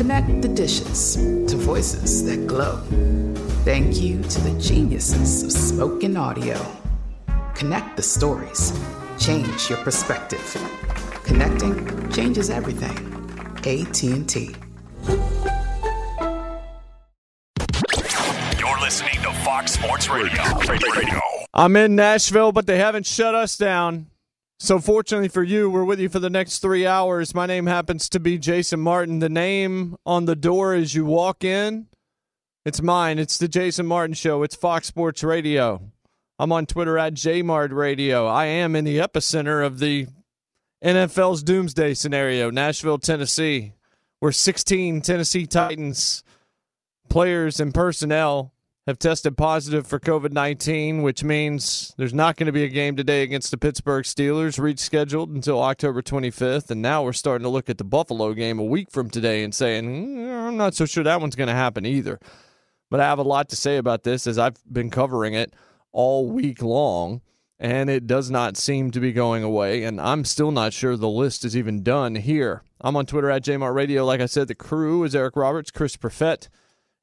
Connect the dishes to voices that glow. Thank you to the geniuses of spoken audio. Connect the stories. Change your perspective. Connecting changes everything. AT&T. You're listening to Fox Sports Radio. Radio. I'm in Nashville, but they haven't shut us down. So, fortunately for you, we're with you for the next three hours. My name happens to be Jason Martin. The name on the door as you walk in, it's mine. It's the Jason Martin Show. It's Fox Sports Radio. I'm on Twitter at JMart Radio. I am in the epicenter of the NFL's doomsday scenario, Nashville, Tennessee, where 16 Tennessee Titans players and personnel have tested positive for COVID 19, which means there's not going to be a game today against the Pittsburgh Steelers, rescheduled until October 25th. And now we're starting to look at the Buffalo game a week from today and saying, mm, I'm not so sure that one's going to happen either. But I have a lot to say about this as I've been covering it all week long, and it does not seem to be going away. And I'm still not sure the list is even done here. I'm on Twitter at JMart Radio. Like I said, the crew is Eric Roberts, Chris Perfett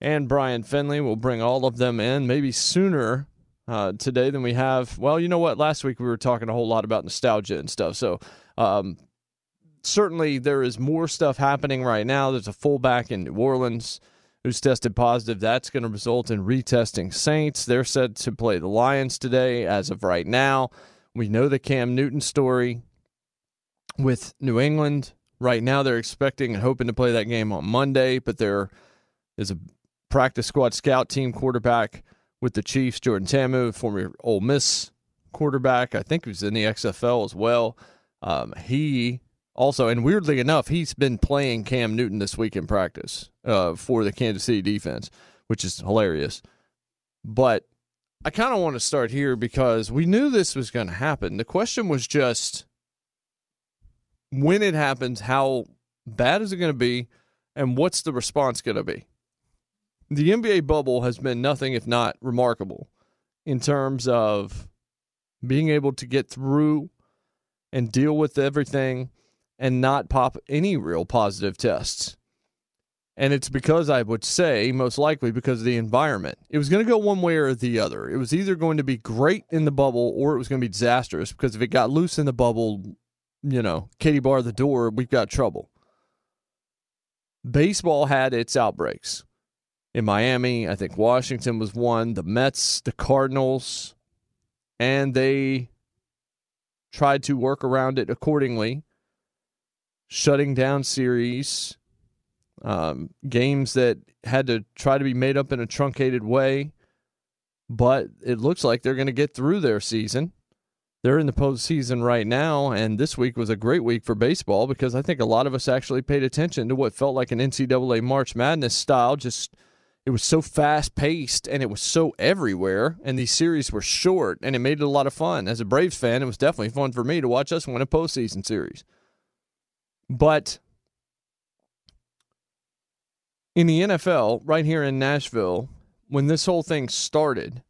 and Brian Finley. We'll bring all of them in maybe sooner uh, today than we have. Well, you know what? Last week we were talking a whole lot about nostalgia and stuff. So um, certainly there is more stuff happening right now. There's a fullback in New Orleans who's tested positive. That's going to result in retesting Saints. They're set to play the Lions today as of right now. We know the Cam Newton story with New England. Right now, they're expecting and hoping to play that game on Monday, but there is a practice squad scout team quarterback with the Chiefs, Jordan Ta'amu, former Ole Miss quarterback. I think he was in the XFL as well. Um, he also, and weirdly enough, he's been playing Cam Newton this week in practice uh, for the Kansas City defense, which is hilarious. But I kind of want to start here because we knew this was going to happen. The question was just when it happens, how bad is it going to be, and what's the response going to be? The NBA bubble has been nothing if not remarkable in terms of being able to get through and deal with everything and not pop any real positive tests. And it's because I would say, most likely, because of the environment. It was going to go one way or the other. It was either going to be great in the bubble or it was going to be disastrous because if it got loose in the bubble, you know, Katie bar the door, we've got trouble. Baseball had its outbreaks in Miami. I think Washington was one, the Mets, the Cardinals, and they tried to work around it accordingly, shutting down series, um, games that had to try to be made up in a truncated way. But it looks like they're going to get through their season. they're in the postseason right now, and this week was a great week for baseball because I think a lot of us actually paid attention to what felt like an NCAA March Madness style. Just it was so fast paced and it was so everywhere, and these series were short, and it made it a lot of fun. As a Braves fan, it was definitely fun for me to watch us win a postseason series. But in the NFL, right here in Nashville, when this whole thing started,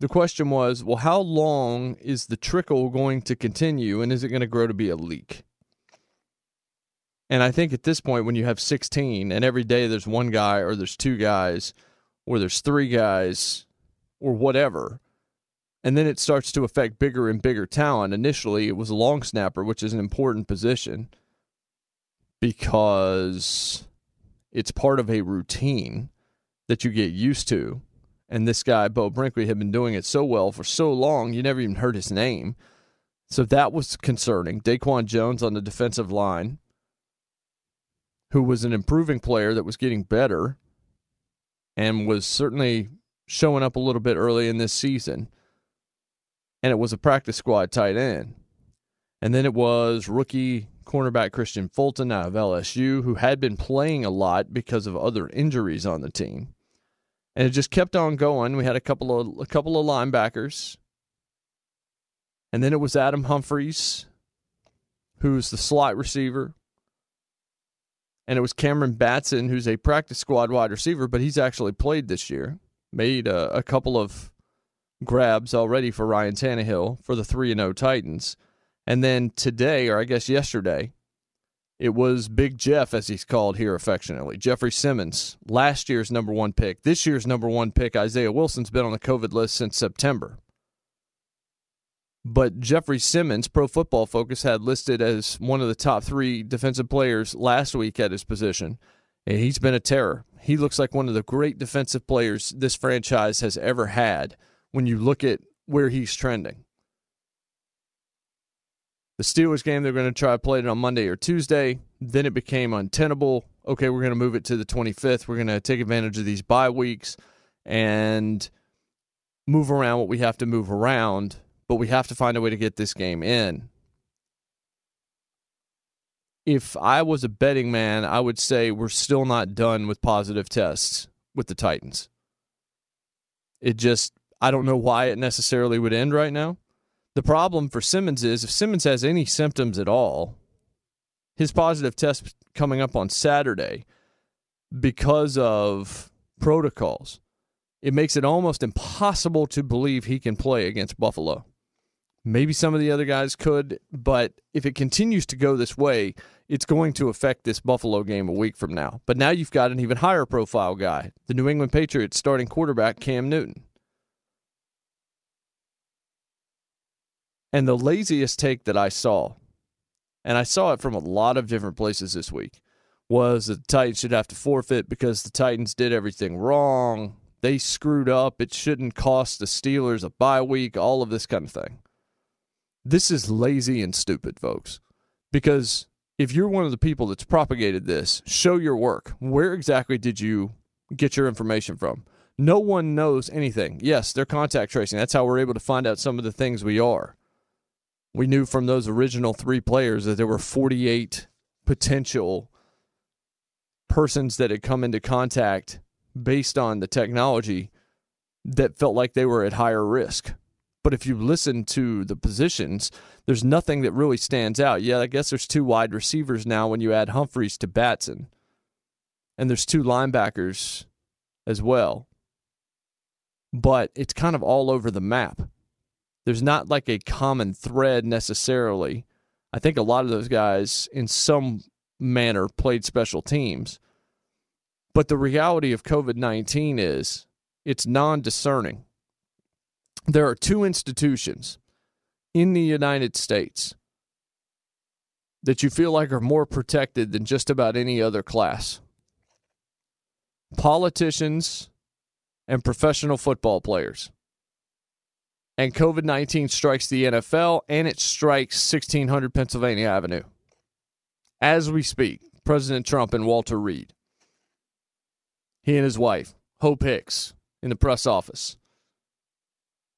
the question was, well, how long is the trickle going to continue and is it going to grow to be a leak? And I think at this point, when you have 16 and every day there's one guy or there's two guys or there's three guys or whatever, and then it starts to affect bigger and bigger talent. Initially, it was a long snapper, which is an important position because it's part of a routine that you get used to and this guy, Beau Brinkley, had been doing it so well for so long, you never even heard his name. So that was concerning. Daquan Jones on the defensive line, who was an improving player that was getting better and was certainly showing up a little bit early in this season. And it was a practice squad tight end. And then it was rookie cornerback Kristian Fulton out of LSU, who had been playing a lot because of other injuries on the team and it just kept on going. We had a couple of a couple of linebackers, and then it was Adam Humphries, who's the slot receiver, and it was Cameron Batson, who's a practice squad wide receiver, but he's actually played this year. Made a, a couple of grabs already for Ryan Tannehill for the three and zero oh Titans, and then today, or I guess yesterday, it was Big Jeff, as he's called here affectionately. Jeffrey Simmons, last year's number one pick. This year's number one pick, Isaiah Wilson's been on the COVID list since September. But Jeffrey Simmons, Pro Football Focus, had listed as one of the top three defensive players last week at his position. And he's been a terror. He looks like one of the great defensive players this franchise has ever had when you look at where he's trending. The Steelers game, they're going to try to play it on Monday or Tuesday. Then it became untenable. Okay, we're going to move it to the 25th. We're going to take advantage of these bye weeks and move around what we have to move around, but we have to find a way to get this game in. If I was a betting man, I would say we're still not done with positive tests with the Titans. It just, I don't know why it necessarily would end right now. The problem for Simmons is if Simmons has any symptoms at all, his positive test coming up on Saturday because of protocols, it makes it almost impossible to believe he can play against Buffalo. Maybe some of the other guys could, but if it continues to go this way, it's going to affect this Buffalo game a week from now. But now you've got an even higher profile guy, the New England Patriots starting quarterback Cam Newton. And the laziest take that I saw, and I saw it from a lot of different places this week, was that the Titans should have to forfeit because the Titans did everything wrong. They screwed up. It shouldn't cost the Steelers a bye week, all of this kind of thing. This is lazy and stupid, folks. Because if you're one of the people that's propagated this, show your work. Where exactly did you get your information from? No one knows anything. Yes, they're contact tracing. That's how we're able to find out some of the things we are we knew from those original three players that there were 48 potential persons that had come into contact based on the technology that felt like they were at higher risk. But if you listen to the positions, there's nothing that really stands out. Yeah, I guess there's two wide receivers now when you add Humphries to Batson. And there's two linebackers as well. But it's kind of all over the map there's not like a common thread necessarily. I think a lot of those guys, in some manner, played special teams. But the reality of COVID 19 is it's non discerning. There are two institutions in the United States that you feel like are more protected than just about any other class politicians and professional football players and COVID 19 strikes the NFL and it strikes 1600 Pennsylvania Avenue. As we speak, President Trump and Walter Reed, he and his wife, Hope Hicks, in the press office.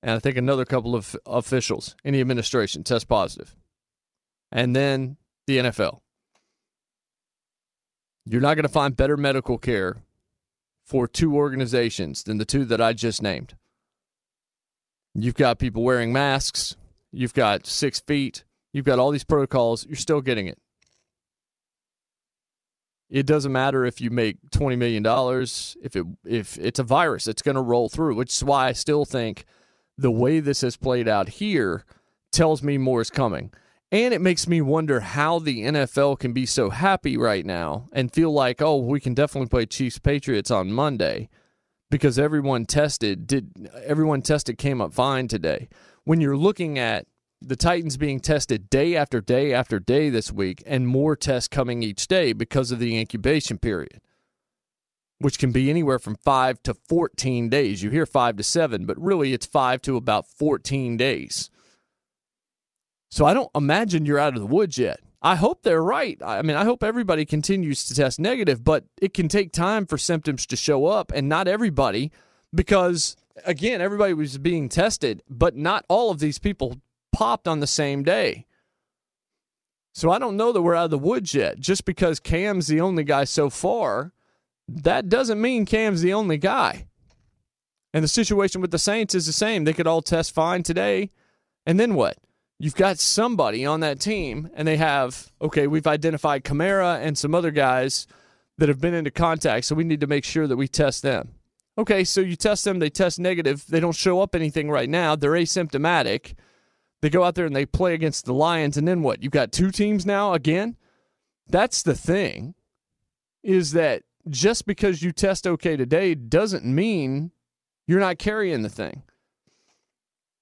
And I think another couple of officials in the administration test positive. And then the NFL. You're not going to find better medical care for two organizations than the two that I just named. You've got people wearing masks, you've got six feet, you've got all these protocols, you're still getting it. It doesn't matter if you make twenty million dollars. If it if it's a virus, it's going to roll through. Which is why I still think the way this has played out here tells me more is coming. And it makes me wonder how the NFL can be so happy right now and feel like, oh, we can definitely play Chiefs Patriots on Monday because everyone tested did everyone tested came up fine today. When you're looking at the Titans being tested day after day after day this week and more tests coming each day because of the incubation period, which can be anywhere from 5 to 14 days. You hear 5 to 7, but really it's 5 to about 14 days. So I don't imagine you're out of the woods yet. I hope they're right. I mean, I hope everybody continues to test negative, but it can take time for symptoms to show up, and not everybody, because again, everybody was being tested, but not all of these people popped on the same day. So I don't know that we're out of the woods yet. Just because Cam's the only guy so far, that doesn't mean Cam's the only guy. And the situation with the Saints is the same. They could all test fine today, and then what? you've got somebody on that team, and they have, okay, we've identified Kamara and some other guys that have been into contact, so we need to make sure that we test them. Okay, so you test them, they test negative, they don't show up anything right now, they're asymptomatic. They go out there and they play against the Lions, and then what? You've got two teams now again? That's the thing, is that just because you test okay today doesn't mean you're not carrying the thing.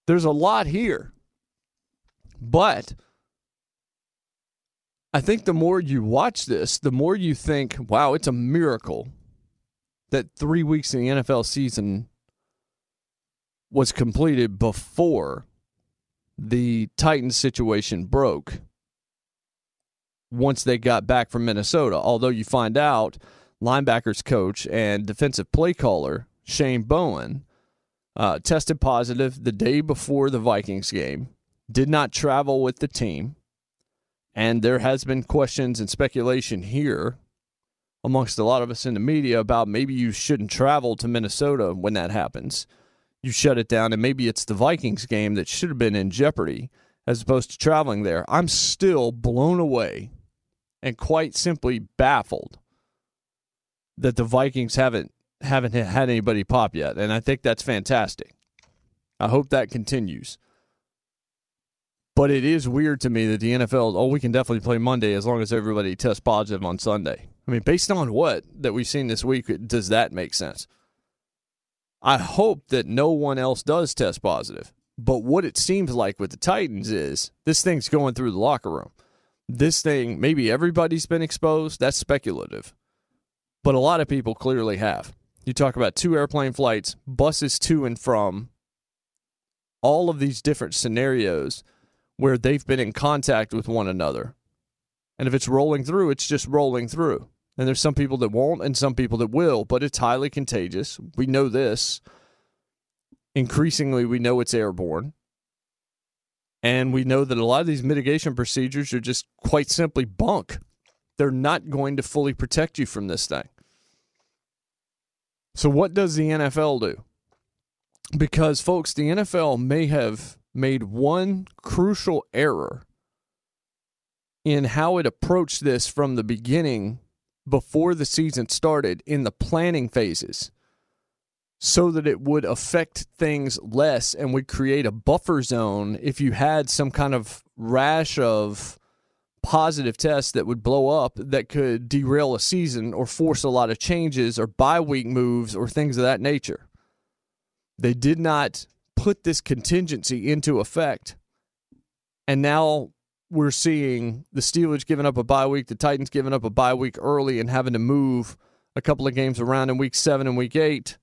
There's a lot here. But I think the more you watch this, the more you think, wow, it's a miracle that three weeks in the NFL season was completed before the Titans situation broke once they got back from Minnesota. Although you find out linebackers coach and defensive play caller Shane Bowen uh, tested positive the day before the Vikings game did not travel with the team. And there has been questions and speculation here amongst a lot of us in the media about maybe you shouldn't travel to Minnesota when that happens. You shut it down, and maybe it's the Vikings game that should have been in jeopardy as opposed to traveling there. I'm still blown away and quite simply baffled that the Vikings haven't haven't had anybody pop yet, and I think that's fantastic. I hope that continues. But it is weird to me that the NFL, oh, we can definitely play Monday as long as everybody tests positive on Sunday. I mean, based on what that we've seen this week, does that make sense? I hope that no one else does test positive. But what it seems like with the Titans is this thing's going through the locker room. This thing, maybe everybody's been exposed. That's speculative. But a lot of people clearly have. You talk about two airplane flights, buses to and from, all of these different scenarios where they've been in contact with one another. And if it's rolling through, it's just rolling through. And there's some people that won't and some people that will, but it's highly contagious. We know this. Increasingly, we know it's airborne. And we know that a lot of these mitigation procedures are just quite simply bunk. They're not going to fully protect you from this thing. So, what does the NFL do? Because, folks, the NFL may have made one crucial error in how it approached this from the beginning before the season started in the planning phases so that it would affect things less and would create a buffer zone if you had some kind of rash of positive tests that would blow up that could derail a season or force a lot of changes or bye week moves or things of that nature. They did not put this contingency into effect. And now we're seeing the Steelers giving up a bye week, the Titans giving up a bye week early and having to move a couple of games around in week seven and week eight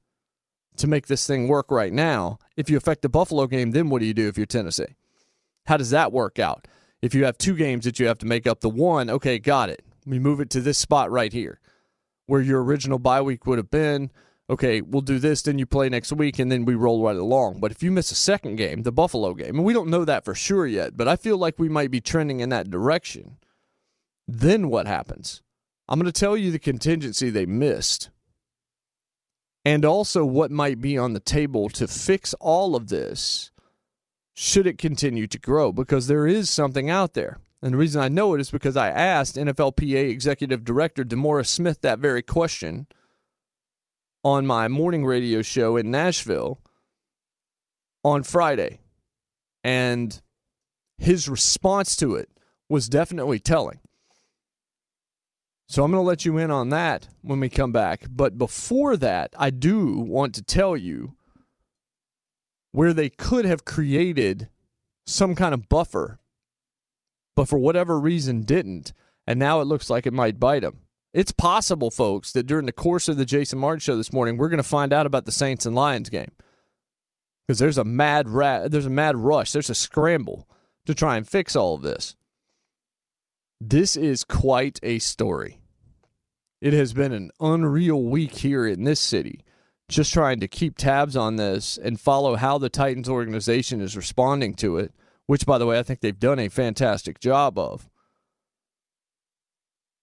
to make this thing work right now. If you affect the Buffalo game, then what do you do if you're Tennessee? How does that work out? If you have two games that you have to make up the one, okay, got it. We move it to this spot right here where your original bye week would have been okay, we'll do this, then you play next week, and then we roll right along. But if you miss a second game, the Buffalo game, and we don't know that for sure yet, but I feel like we might be trending in that direction, then what happens? I'm going to tell you the contingency they missed and also what might be on the table to fix all of this should it continue to grow because there is something out there. And the reason I know it is because I asked NFLPA Executive Director DeMaurice Smith that very question on my morning radio show in Nashville on Friday. And his response to it was definitely telling. So I'm going to let you in on that when we come back. But before that, I do want to tell you where they could have created some kind of buffer, but for whatever reason didn't. And now it looks like it might bite them. It's possible, folks, that during the course of the Jason Martin show this morning, we're going to find out about the Saints and Lions game because there's a mad ra- there's a mad rush, there's a scramble to try and fix all of this. This is quite a story. It has been an unreal week here in this city, just trying to keep tabs on this and follow how the Titans organization is responding to it, which, by the way, I think they've done a fantastic job of.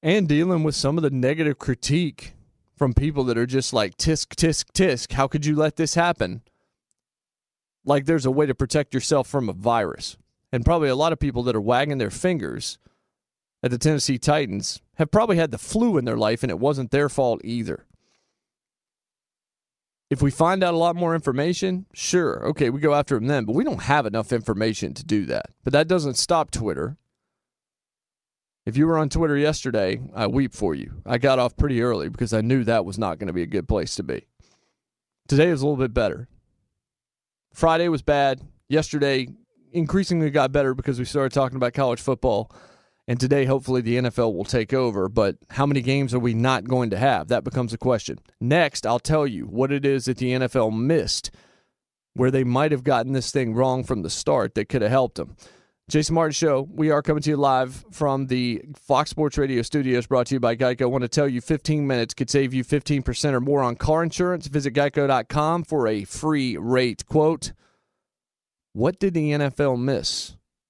And dealing with some of the negative critique from people that are just like, tisk, tisk, tisk, how could you let this happen? Like there's a way to protect yourself from a virus. And probably a lot of people that are wagging their fingers at the Tennessee Titans have probably had the flu in their life and it wasn't their fault either. If we find out a lot more information, sure, okay, we go after them then, but we don't have enough information to do that. But that doesn't stop Twitter. If you were on Twitter yesterday, I weep for you. I got off pretty early because I knew that was not going to be a good place to be. Today is a little bit better. Friday was bad. Yesterday increasingly got better because we started talking about college football and today, hopefully, the NFL will take over. But how many games are we not going to have? That becomes a question. Next, I'll tell you what it is that the NFL missed, where they might have gotten this thing wrong from the start that could have helped them. Jason Martin Show. We are coming to you live from the Fox Sports Radio studios brought to you by Geico. I want to tell you 15 minutes could save you 15% or more on car insurance. Visit geico.com for a free rate quote. What did the NFL miss?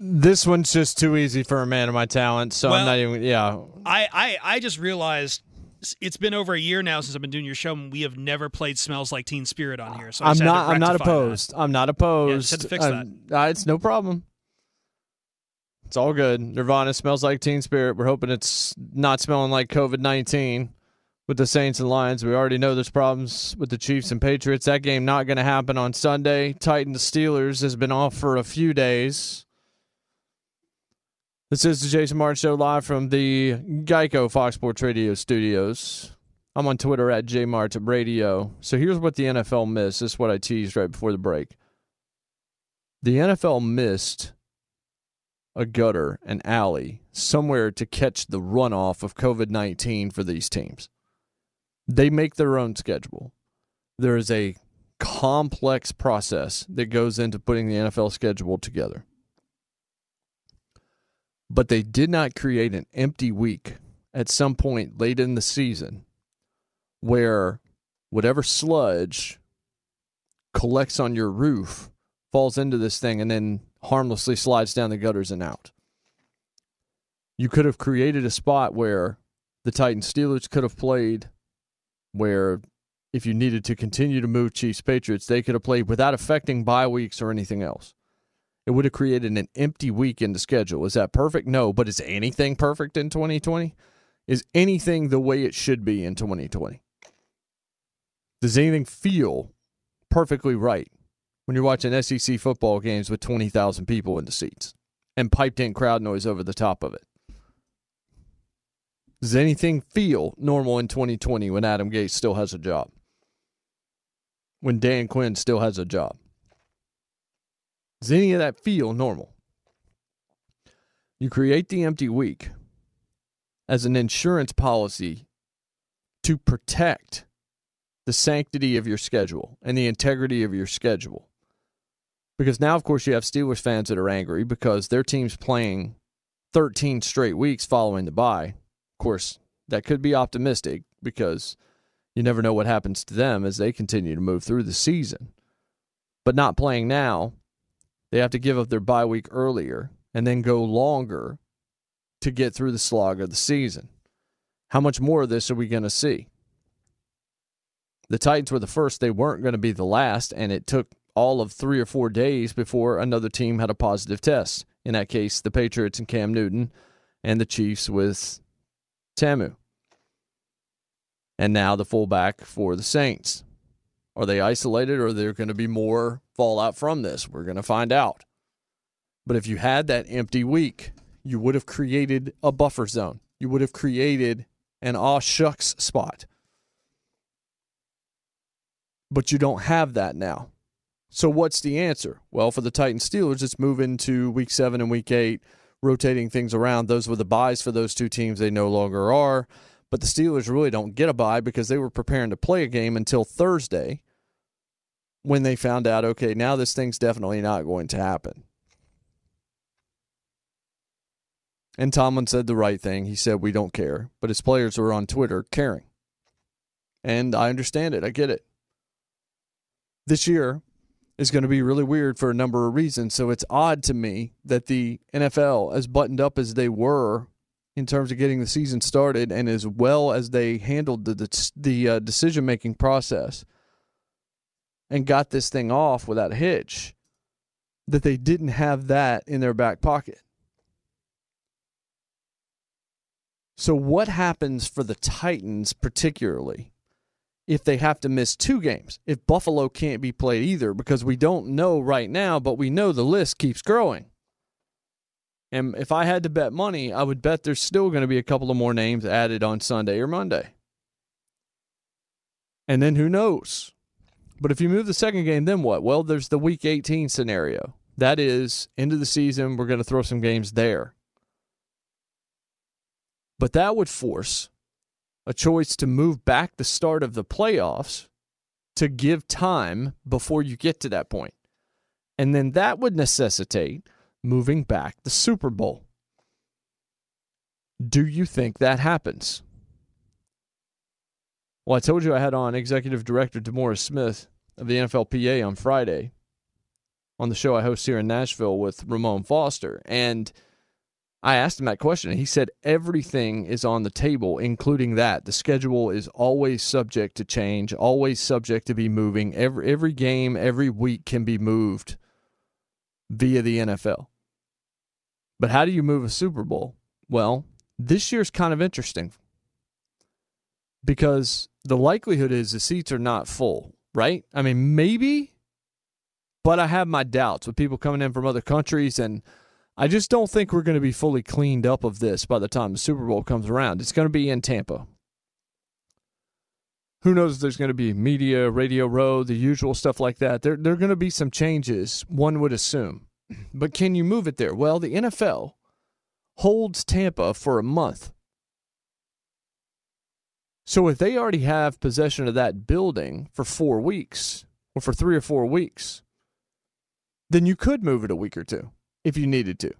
This one's just too easy for a man of my talent, so Well, I'm not even. Yeah, I, I, I just realized it's been over a year now since I've been doing your show, and we have never played "Smells Like Teen Spirit" on here. So I I'm just had to not. I'm not rectify that. opposed. I'm not opposed. Yeah, to fix Um, uh, it's no problem. It's all good. Nirvana smells like Teen Spirit. We're hoping it's not smelling like COVID 19 with the Saints and Lions. We already know there's problems with the Chiefs and Patriots. That game not going to happen on Sunday. Titans Steelers has been off for a few days. This is the Jason Martin Show live from the Geico Fox Sports Radio studios. I'm on Twitter at JMartRadio. So here's what the NFL missed. This is what I teased right before the break. The NFL missed a gutter, an alley, somewhere to catch the runoff of COVID 19 for these teams. They make their own schedule. There is a complex process that goes into putting the NFL schedule together but they did not create an empty week at some point late in the season where whatever sludge collects on your roof falls into this thing and then harmlessly slides down the gutters and out. You could have created a spot where the Titans Steelers could have played, where if you needed to continue to move Chiefs Patriots, they could have played without affecting bye weeks or anything else it would have created an empty week in the schedule. Is that perfect? No, but is anything perfect in 2020? Is anything the way it should be in 2020? Does anything feel perfectly right when you're watching SEC football games with 20,000 people in the seats and piped in crowd noise over the top of it? Does anything feel normal in 2020 when Adam Gase still has a job? When Dan Quinn still has a job? Does any of that feel normal? You create the empty week as an insurance policy to protect the sanctity of your schedule and the integrity of your schedule. Because now, of course, you have Steelers fans that are angry because their team's playing 13 straight weeks following the bye. Of course, that could be optimistic because you never know what happens to them as they continue to move through the season. But not playing now they have to give up their bye week earlier and then go longer to get through the slog of the season. How much more of this are we going to see? The Titans were the first, they weren't going to be the last, and it took all of three or four days before another team had a positive test. In that case, the Patriots and Cam Newton, and the Chiefs with Ta'amu. And now the fullback for the Saints. Are they isolated or are there going to be more fallout from this? We're going to find out. But if you had that empty week, you would have created a buffer zone. You would have created an aw shucks spot. But you don't have that now. So what's the answer? Well, for the Titan Steelers, it's moving to week seven and week eight, rotating things around. Those were the byes for those two teams. They no longer are. But the Steelers really don't get a bye because they were preparing to play a game until Thursday when they found out, okay, now this thing's definitely not going to happen. And Tomlin said the right thing. He said, we don't care. But his players were on Twitter caring. And I understand it. I get it. This year is going to be really weird for a number of reasons. So it's odd to me that the NFL, as buttoned up as they were in terms of getting the season started and as well as they handled the, the, the uh, decision making process, and got this thing off without a hitch, that they didn't have that in their back pocket. So, what happens for the Titans, particularly, if they have to miss two games? If Buffalo can't be played either, because we don't know right now, but we know the list keeps growing. And if I had to bet money, I would bet there's still going to be a couple of more names added on Sunday or Monday. And then who knows? But if you move the second game, then what? Well, there's the week 18 scenario. That is, end of the season, we're going to throw some games there. But that would force a choice to move back the start of the playoffs to give time before you get to that point. And then that would necessitate moving back the Super Bowl. Do you think that happens? Well, I told you I had on Executive Director DeMaurice Smith of the NFLPA on Friday on the show I host here in Nashville with Ramon Foster. And I asked him that question, he said everything is on the table, including that. The schedule is always subject to change, always subject to be moving. Every every game, every week can be moved via the NFL. But how do you move a Super Bowl? Well, this year's kind of interesting because the likelihood is the seats are not full, right? I mean, maybe, but I have my doubts with people coming in from other countries and I just don't think we're going to be fully cleaned up of this by the time the Super Bowl comes around. It's going to be in Tampa. Who knows if there's going to be media, radio row, the usual stuff like that. There, there are going to be some changes, one would assume. But can you move it there? Well, the NFL holds Tampa for a month. So if they already have possession of that building for four weeks or for three or four weeks, then you could move it a week or two if you needed to,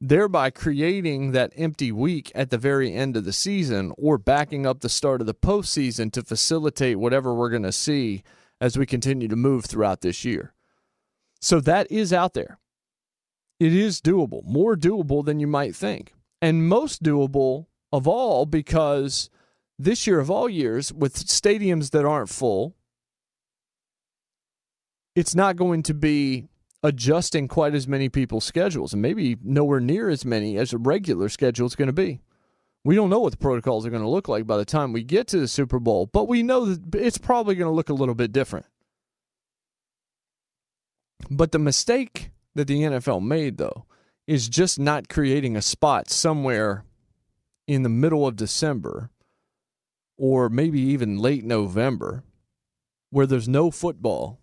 thereby creating that empty week at the very end of the season or backing up the start of the postseason to facilitate whatever we're going to see as we continue to move throughout this year. So that is out there. It is doable, more doable than you might think, and most doable of all because this year of all years, with stadiums that aren't full, it's not going to be adjusting quite as many people's schedules and maybe nowhere near as many as a regular schedule is going to be. We don't know what the protocols are going to look like by the time we get to the Super Bowl, but we know that it's probably going to look a little bit different. But the mistake that the NFL made, though, is just not creating a spot somewhere in the middle of December or maybe even late November where there's no football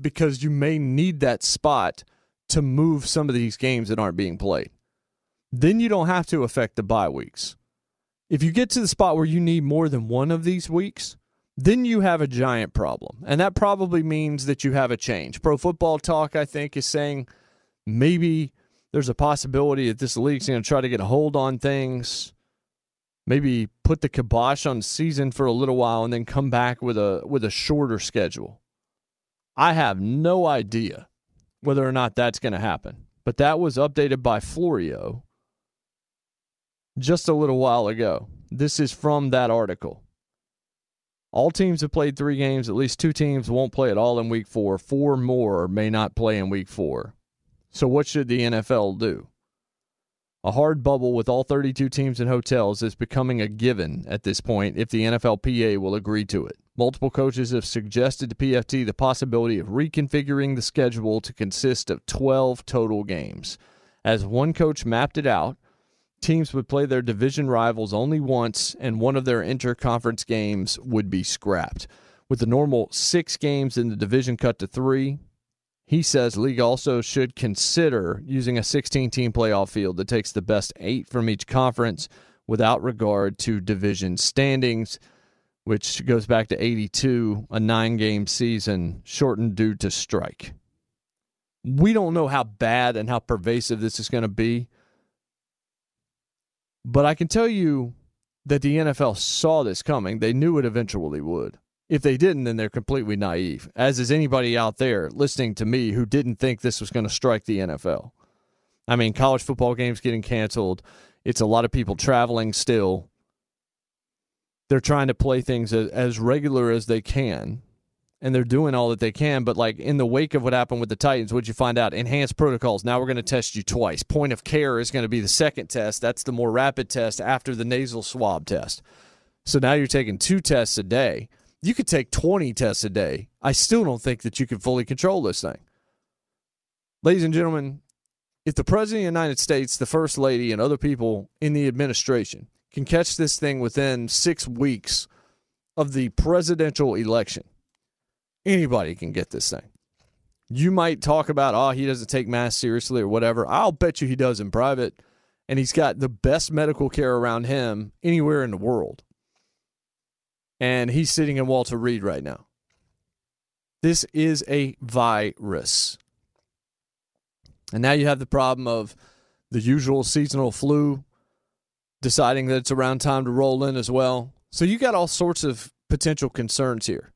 because you may need that spot to move some of these games that aren't being played. Then you don't have to affect the bye weeks. If you get to the spot where you need more than one of these weeks, then you have a giant problem. And that probably means that you have a change. Pro Football Talk, I think, is saying maybe there's a possibility that this league's going to try to get a hold on things, maybe put the kibosh on season for a little while, and then come back with a with a shorter schedule. I have no idea whether or not that's going to happen. But that was updated by Florio just a little while ago. This is from that article. All teams have played three games. At least two teams won't play at all in week four. Four more may not play in week four. So, what should the NFL do? A hard bubble with all 32 teams and hotels is becoming a given at this point if the NFLPA will agree to it. Multiple coaches have suggested to PFT the possibility of reconfiguring the schedule to consist of 12 total games. As one coach mapped it out, teams would play their division rivals only once, and one of their interconference games would be scrapped. With the normal six games in the division cut to three, he says league also should consider using a 16 team playoff field that takes the best eight from each conference without regard to division standings, which goes back to 82, a nine game season shortened due to strike. We don't know how bad and how pervasive this is going to be, but I can tell you that the NFL saw this coming. They knew it eventually would. If they didn't, then they're completely naive, as is anybody out there listening to me who didn't think this was going to strike the NFL. I mean, college football games getting canceled. It's a lot of people traveling still. They're trying to play things as, regular as they can, and they're doing all that they can. But, like, in the wake of what happened with the Titans, what'd you find out? Enhanced protocols. Now we're going to test you twice. Point of care is going to be the second test. That's the more rapid test after the nasal swab test. So now you're taking two tests a day you could take 20 tests a day. I still don't think that you can fully control this thing. Ladies and gentlemen, if the President of the United States, the First Lady, and other people in the administration can catch this thing within six weeks of the presidential election, anybody can get this thing. You might talk about, oh, he doesn't take masks seriously or whatever. I'll bet you he does in private. And he's got the best medical care around him anywhere in the world and he's sitting in Walter Reed right now. This is a virus. And now you have the problem of the usual seasonal flu deciding that it's around time to roll in as well. So you got all sorts of potential concerns here.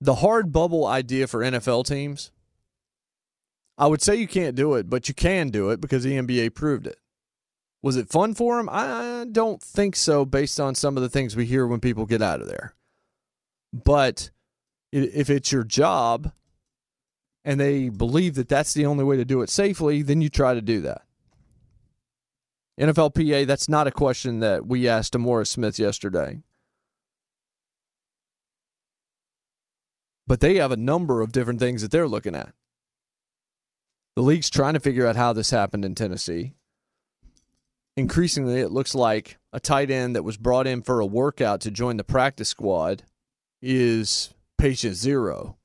The hard bubble idea for NFL teams, I would say you can't do it, but you can do it because the NBA proved it. Was it fun for him? I don't think so, based on some of the things we hear when people get out of there. But if it's your job and they believe that that's the only way to do it safely, then you try to do that. NFLPA, that's not a question that we asked DeMaurice Smith yesterday. But they have a number of different things that they're looking at. The league's trying to figure out how this happened in Tennessee. Increasingly, it looks like a tight end that was brought in for a workout to join the practice squad is patient zero,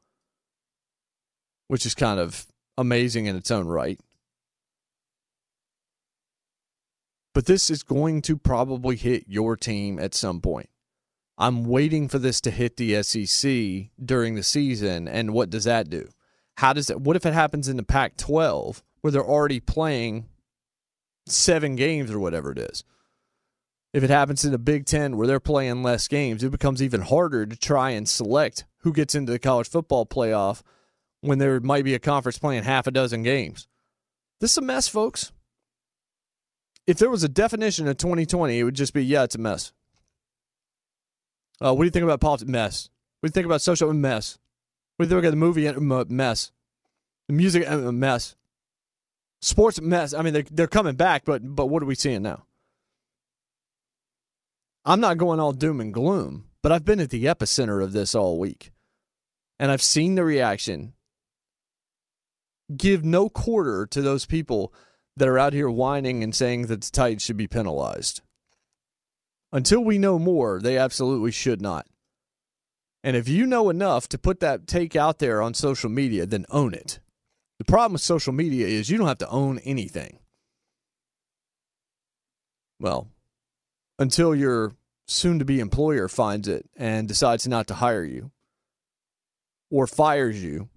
which is kind of amazing in its own right. But this is going to probably hit your team at some point. I'm waiting for this to hit the SEC during the season. And what does that do? How does it, what if it happens in the Pac 12 where they're already playing seven games or whatever it is? If it happens in the Big Ten where they're playing less games, it becomes even harder to try and select who gets into the college football playoff when there might be a conference playing half a dozen games. This is a mess, folks. If there was a definition of 2020, it would just be yeah, it's a mess. Uh, what do you think about politics? Mess. What do you think about social mess? What do you think about the movie? Mess. The music? Mess. Sports? Mess. I mean, they're, they're coming back, but but what are we seeing now? I'm not going all doom and gloom, but I've been at the epicenter of this all week. And I've seen the reaction. Give no quarter to those people that are out here whining and saying that the Titans should be penalized. Until we know more, they absolutely should not. And if you know enough to put that take out there on social media, then own it. The problem with social media is you don't have to own anything. Well, until your soon to be employer finds it and decides not to hire you or fires you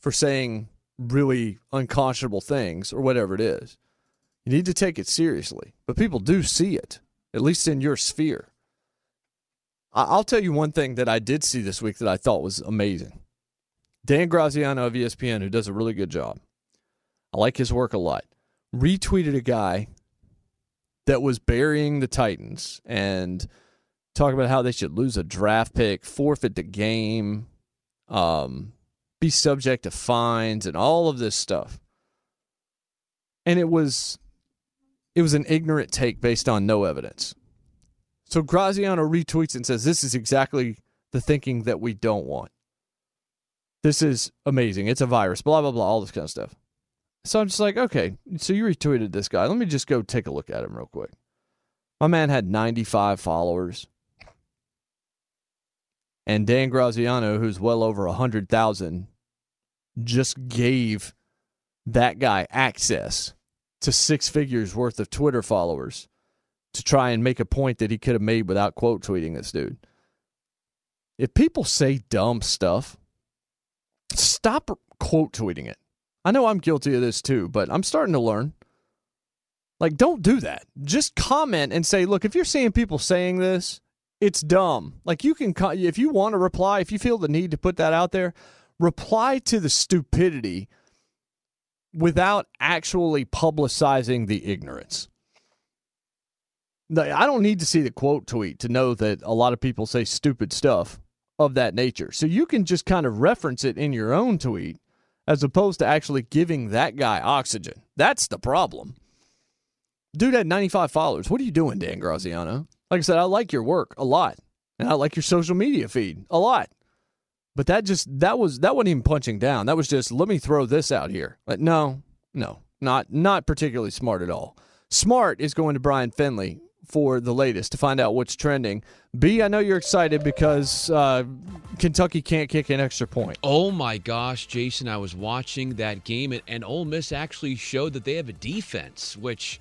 for saying really unconscionable things or whatever it is. You need to take it seriously. But people do see it, at least in your sphere. I'll tell you one thing that I did see this week that I thought was amazing. Dan Graziano of ESPN, who does a really good job, I like his work a lot, retweeted a guy that was burying the Titans and talking about how they should lose a draft pick, forfeit the game, um, be subject to fines and all of this stuff. And it was it was an ignorant take based on no evidence. So Graziano retweets and says this is exactly the thinking that we don't want. This is amazing. It's a virus, blah blah blah, all this kind of stuff. So I'm just like, okay, so you retweeted this guy. Let me just go take a look at him real quick. My man had 95 followers and Dan Graziano, who's well over a hundred thousand, just gave that guy access to six figures worth of Twitter followers to try and make a point that he could have made without quote tweeting this dude. If people say dumb stuff, stop quote tweeting it. I know I'm guilty of this too, but I'm starting to learn. Like, don't do that. Just comment and say, look, if you're seeing people saying this, it's dumb. Like you can, if you want to reply, if you feel the need to put that out there, reply to the stupidity without actually publicizing the ignorance. I don't need to see the quote tweet to know that a lot of people say stupid stuff of that nature. So you can just kind of reference it in your own tweet as opposed to actually giving that guy oxygen. That's the problem. Dude had 95 followers. What are you doing, Dan Graziano? Like I said, I like your work a lot, and I like your social media feed a lot. But that just that was that wasn't even punching down. That was just let me throw this out here. But no, no, not not particularly smart at all. Smart is going to Brian Finley for the latest to find out what's trending. B, I know you're excited because uh, Kentucky can't kick an extra point. Oh my gosh, Jason! I was watching that game, and, and Ole Miss actually showed that they have a defense, which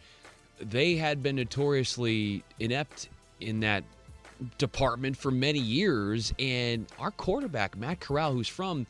they had been notoriously inept in that department for many years. And our quarterback, Matt Corral, who's from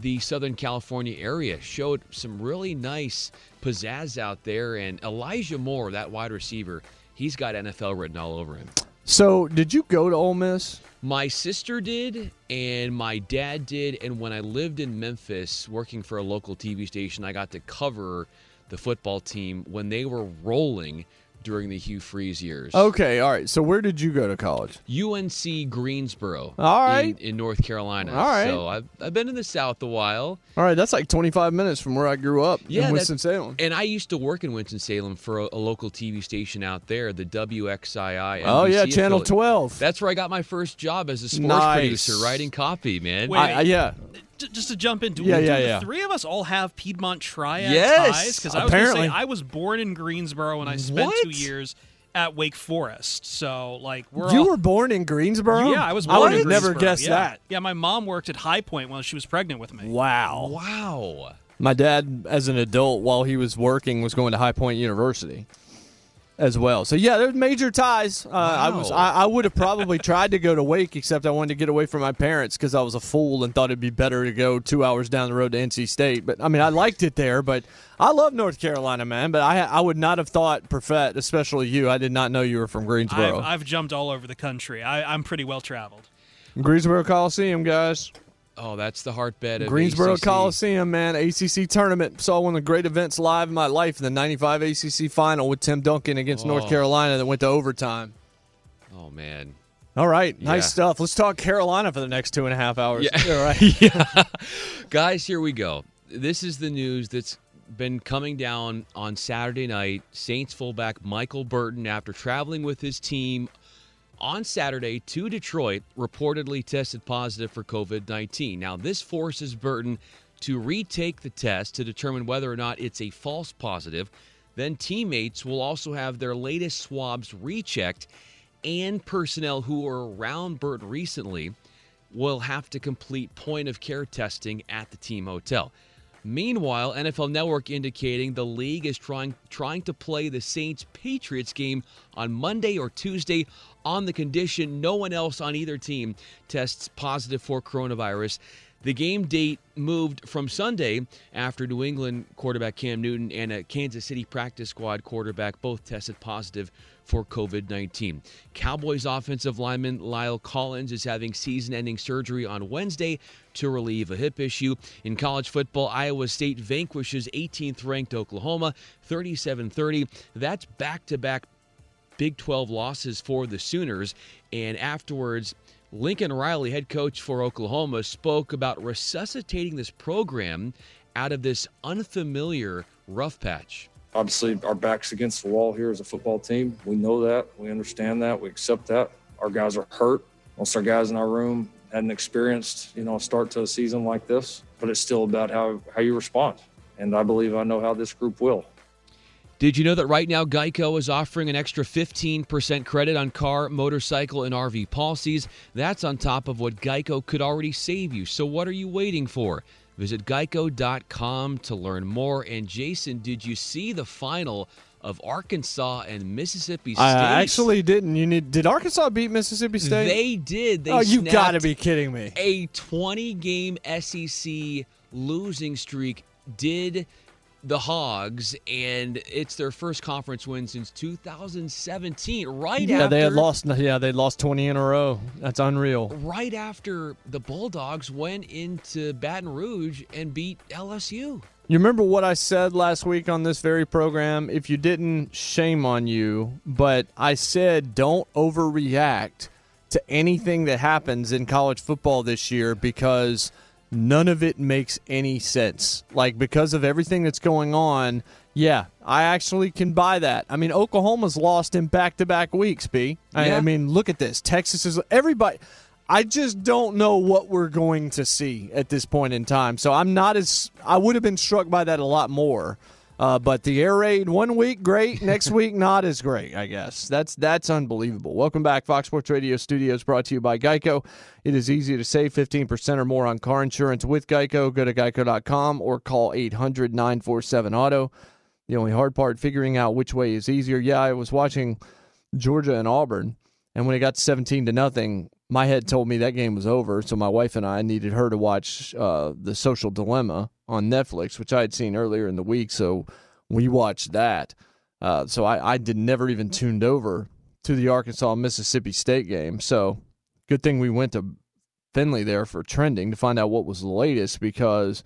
the Southern California area, showed some really nice pizzazz out there. And Elijah Moore, that wide receiver, he's got NFL written all over him. So, did you go to Ole Miss? My sister did, and my dad did. And when I lived in Memphis working for a local TV station, I got to cover the football team when they were rolling during the Hugh Freeze years. Okay, all right. So where did you go to college? UNC Greensboro. All right. In, in North Carolina. All right. So I've, I've been in the South a while. All right, that's like 25 minutes from where I grew up Yeah, in Winston-Salem. And I used to work in Winston-Salem for a, a local TV station out there, the WXII. Oh, yeah, NBC Channel affiliate. 12. That's where I got my first job as a sports Nice. producer, writing copy, man. Wait, I- I- yeah. J- just to jump in, do, Yeah, we, do yeah, the yeah. three of us all have Piedmont Triad Yes, ties? Because I was gonna apparently. say I was born in Greensboro and I spent two years at Wake Forest. So like we're You all, were born in Greensboro? yeah, I was. I Born would in have never Greensboro, guessed yeah. that. Yeah, my mom worked at High Point while she was pregnant with me. Wow. Wow. My dad, as an adult, while he was working, was going to High Point University as well. So yeah, there's major ties. Uh, I was I, I would have probably tried to go to Wake, except I wanted to get away from my parents because I was a fool and thought it'd be better to go two hours down the road to NC State. But I mean, I liked it there. But I love North Carolina, man. But I I would not have thought Perfett, especially you. I did not know you were from I've, Greensboro. I've jumped all over the country. I, I'm pretty well traveled. Greensboro Coliseum, guys. Oh, that's the heartbed of Greensboro ACC. Coliseum, man. ACC tournament. Saw one of the great events live in my life. The 95 ACC final with Tim Duncan against North Oh. Carolina that went to overtime. Oh man. All right. Nice Yeah. stuff. Let's talk Carolina for the next two and a half hours. Yeah. All right. yeah. Guys, here we go. This is the news that's been coming down on Saturday night. Saints fullback Michael Burton, after traveling with his team on Saturday to Detroit, reportedly tested positive for COVID 19. Now, this forces Burton to retake the test to determine whether or not it's a false positive. Then teammates will also have their latest swabs rechecked, and personnel who were around Burton recently will have to complete point of care testing at the team hotel. Meanwhile, NFL Network indicating the league is trying trying to play the Saints Patriots game on Monday or Tuesday on the condition no one else on either team tests positive for coronavirus. The game date moved from Sunday after New England quarterback Cam Newton and a Kansas City practice squad quarterback both tested positive for COVID 19. Cowboys offensive lineman La'el Collins is having season ending surgery on Wednesday to relieve a hip issue. In college football, Iowa State vanquishes 18th ranked Oklahoma 37 30. That's back to back Big 12 losses for the Sooners. And afterwards, Lincoln Riley, head coach for Oklahoma, spoke about resuscitating this program out of this unfamiliar rough patch. Obviously, our back's against the wall here as a football team. We know that. We understand that. We accept that. Our guys are hurt. Most of our guys in our room hadn't experienced, you know, a start to a season like this. But it's still about how, how you respond. And I believe I know how this group will. Did you know that right now Geico is offering an extra 15% credit on car, motorcycle, and RV policies? That's on top of what Geico could already save you. So what are you waiting for? Visit geico.com to learn more. And Jason, did you see the final of Arkansas and Mississippi State? I actually didn't. You need. Did Arkansas beat Mississippi State? They did. They oh, you got to be kidding me. A 20 game SEC losing streak did the Hogs, and it's their first conference win since 2017. Right yeah, after they had lost. Yeah, they lost 20 in a row. That's unreal. right after the Bulldogs went into Baton Rouge and beat LSU. You remember what I said last week on this very program? If you didn't, shame on you. But I said don't overreact to anything that happens in college football this year because none of it makes any sense. Like, because of everything that's going on, yeah, I actually can buy that. I mean, Oklahoma's lost in back to back weeks, B. I, Yeah. I mean, look at this. Texas is everybody. I just don't know what we're going to see at this point in time. So I'm not as I would have been struck by that a lot more. Uh, but the air raid one week great, next week not as great. I guess that's that's unbelievable. Welcome back, Fox Sports Radio Studios, brought to you by Geico. It is easy to save 15% or more on car insurance with Geico. Go to geico.com or call 800-947-auto. The only hard part figuring out which way is easier. Yeah, I was watching Georgia and Auburn, and when it got 17 to nothing, my head told me that game was over. So my wife and I needed her to watch uh, the Social Dilemma on Netflix, which I had seen earlier in the week. So we watched that. Uh, so I, I did never even tuned over to the Arkansas Mississippi State game. So good thing we went to Finley there for trending to find out what was the latest because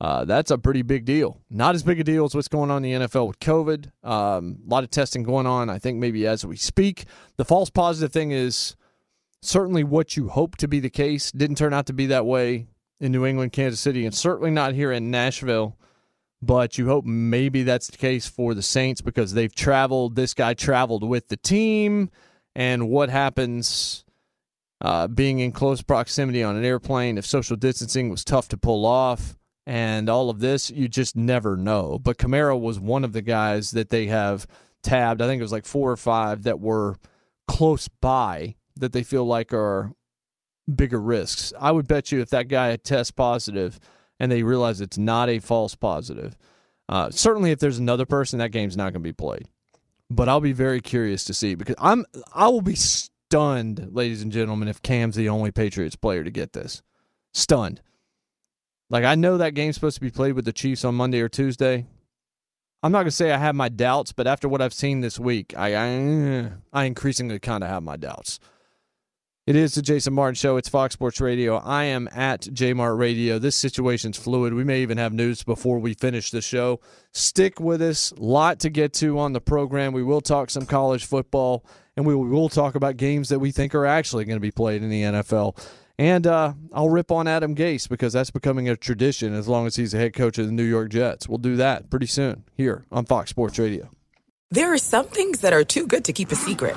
Uh, that's a pretty big deal. Not as big a deal as what's going on in the NFL with COVID. Um, a lot of testing going on. I think maybe as we speak. The false positive thing is certainly what you hope to be the case. Didn't turn out to be that way in New England, Kansas City, and certainly not here in Nashville. But you hope maybe that's the case for the Saints because they've traveled. This guy traveled with the team. And what happens uh, being in close proximity on an airplane if social distancing was tough to pull off? and all of this, you just never know. But Kamara was one of the guys that they have tabbed. I think it was like four or five that were close by that they feel like are bigger risks. I would bet you if that guy tests positive and they realize it's not a false positive, uh, certainly if there's another person, that game's not going to be played. But I'll be very curious to see because I'm I will be stunned, ladies and gentlemen, if Cam's the only Patriots player to get this. Stunned. Like I know that game's supposed to be played with the Chiefs on Monday or Tuesday. I'm not gonna say I have my doubts, but after what I've seen this week, I I, I increasingly kind of have my doubts. It is the Jason Martin Show. It's Fox Sports Radio. I am at JMart Radio. This situation's fluid. We may even have news before we finish the show. Stick with us. Lot to get to on the program. We will talk some college football, and we will talk about games that we think are actually going to be played in the NFL. And uh, I'll rip on Adam Gase because that's becoming a tradition as long as he's the head coach of the New York Jets. We'll do that pretty soon here on Fox Sports Radio. There are some things that are too good to keep a secret,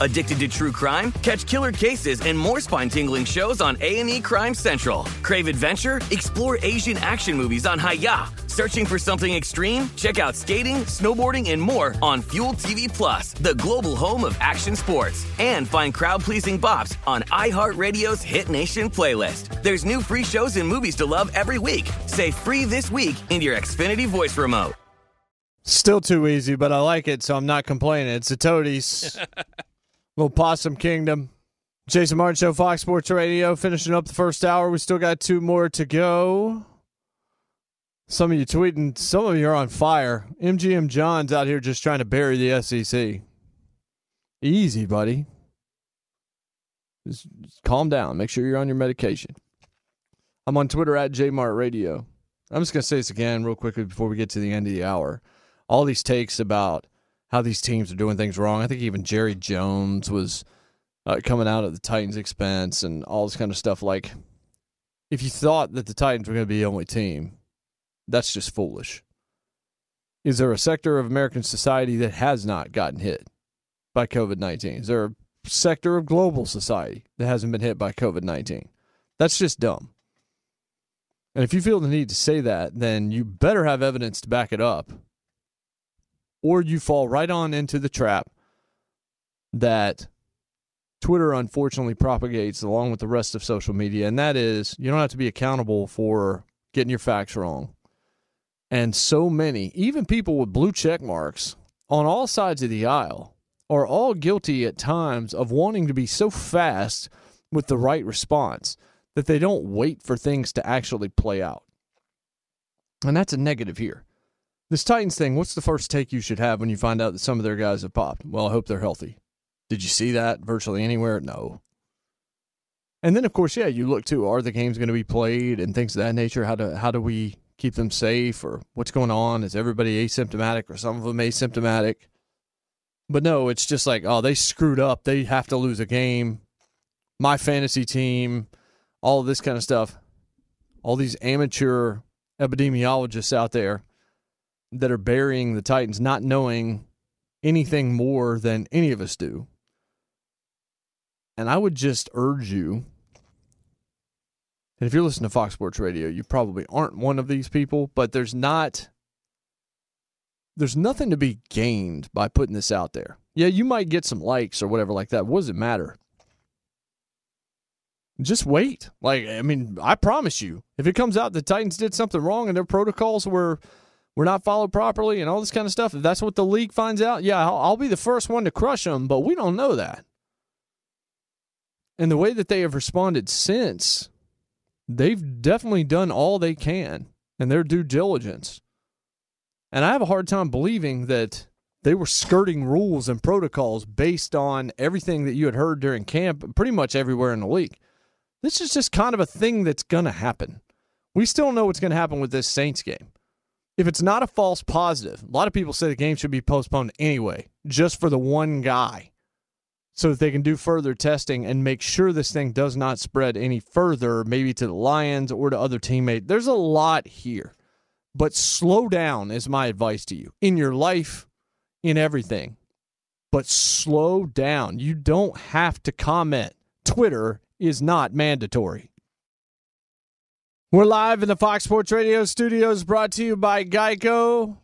Addicted to true crime? Catch killer cases and more spine-tingling shows on A&E Crime Central. Crave adventure? Explore Asian action movies on Hayya. Searching for something extreme? Check out skating, snowboarding, and more on Fuel TV Plus, the global home of action sports. And find crowd-pleasing bops on iHeartRadio's Hit Nation playlist. There's new free shows and movies to love every week. Say free this week in your Xfinity voice remote. Still too easy, but I like it, so I'm not complaining. It's a Toadies. Little Possum Kingdom. Jason Martin Show, Fox Sports Radio, finishing up the first hour. We still got two more to go. Some of you tweeting, some of you are on fire. MGM John's out here just trying to bury the SEC. Easy, buddy. Just, just calm down. Make sure you're on your medication. I'm on Twitter at JMart Radio. I'm just going to say this again real quickly before we get to the end of the hour all these takes about how these teams are doing things wrong. I think even Jerry Jones was uh, coming out at the Titans' expense and all this kind of stuff. Like, if you thought that the Titans were going to be the only team, that's just foolish. Is there a sector of American society that has not gotten hit by COVID 19? Is there a sector of global society that hasn't been hit by COVID 19? That's just dumb. And if you feel the need to say that, then you better have evidence to back it up or you fall right on into the trap that Twitter unfortunately propagates along with the rest of social media, and that is you don't have to be accountable for getting your facts wrong. And so many, even people with blue check marks on all sides of the aisle, are all guilty at times of wanting to be so fast with the right response that they don't wait for things to actually play out. And that's a negative here. This Titans thing, what's the first take you should have when you find out that some of their guys have popped? Well, I hope they're healthy. Did you see that virtually anywhere? No. And then, of course, yeah, you look too. Are the games going to be played and things of that nature? How do how do we keep them safe, or what's going on? Is everybody asymptomatic, or some of them asymptomatic? But no, it's just like, oh, they screwed up. They have to lose a game. My fantasy team, all of this kind of stuff. All these amateur epidemiologists out there that are burying the Titans, not knowing anything more than any of us do. And I would just urge you, and if you're listening to Fox Sports Radio, you probably aren't one of these people, but there's not there's nothing to be gained by putting this out there. Yeah, you might get some likes or whatever like that. What does it matter? Just wait. Like, I mean, I promise you, if it comes out the Titans did something wrong and their protocols were were not followed properly and all this kind of stuff, if that's what the league finds out, yeah, I'll, I'll be the first one to crush them, but we don't know that. And the way that they have responded since, they've definitely done all they can and their due diligence. And I have a hard time believing that they were skirting rules and protocols based on everything that you had heard during camp, pretty much everywhere in the league. This is just kind of a thing that's going to happen. We still know what's going to happen with this Saints game. If it's not a false positive, a lot of people say the game should be postponed anyway, just for the one guy so that they can do further testing and make sure this thing does not spread any further, maybe to the Lions or to other teammates. There's a lot here, but slow down is my advice to you in your life, in everything. But slow down. You don't have to comment. Twitter is not mandatory. We're live in the Fox Sports Radio studios brought to you by Geico.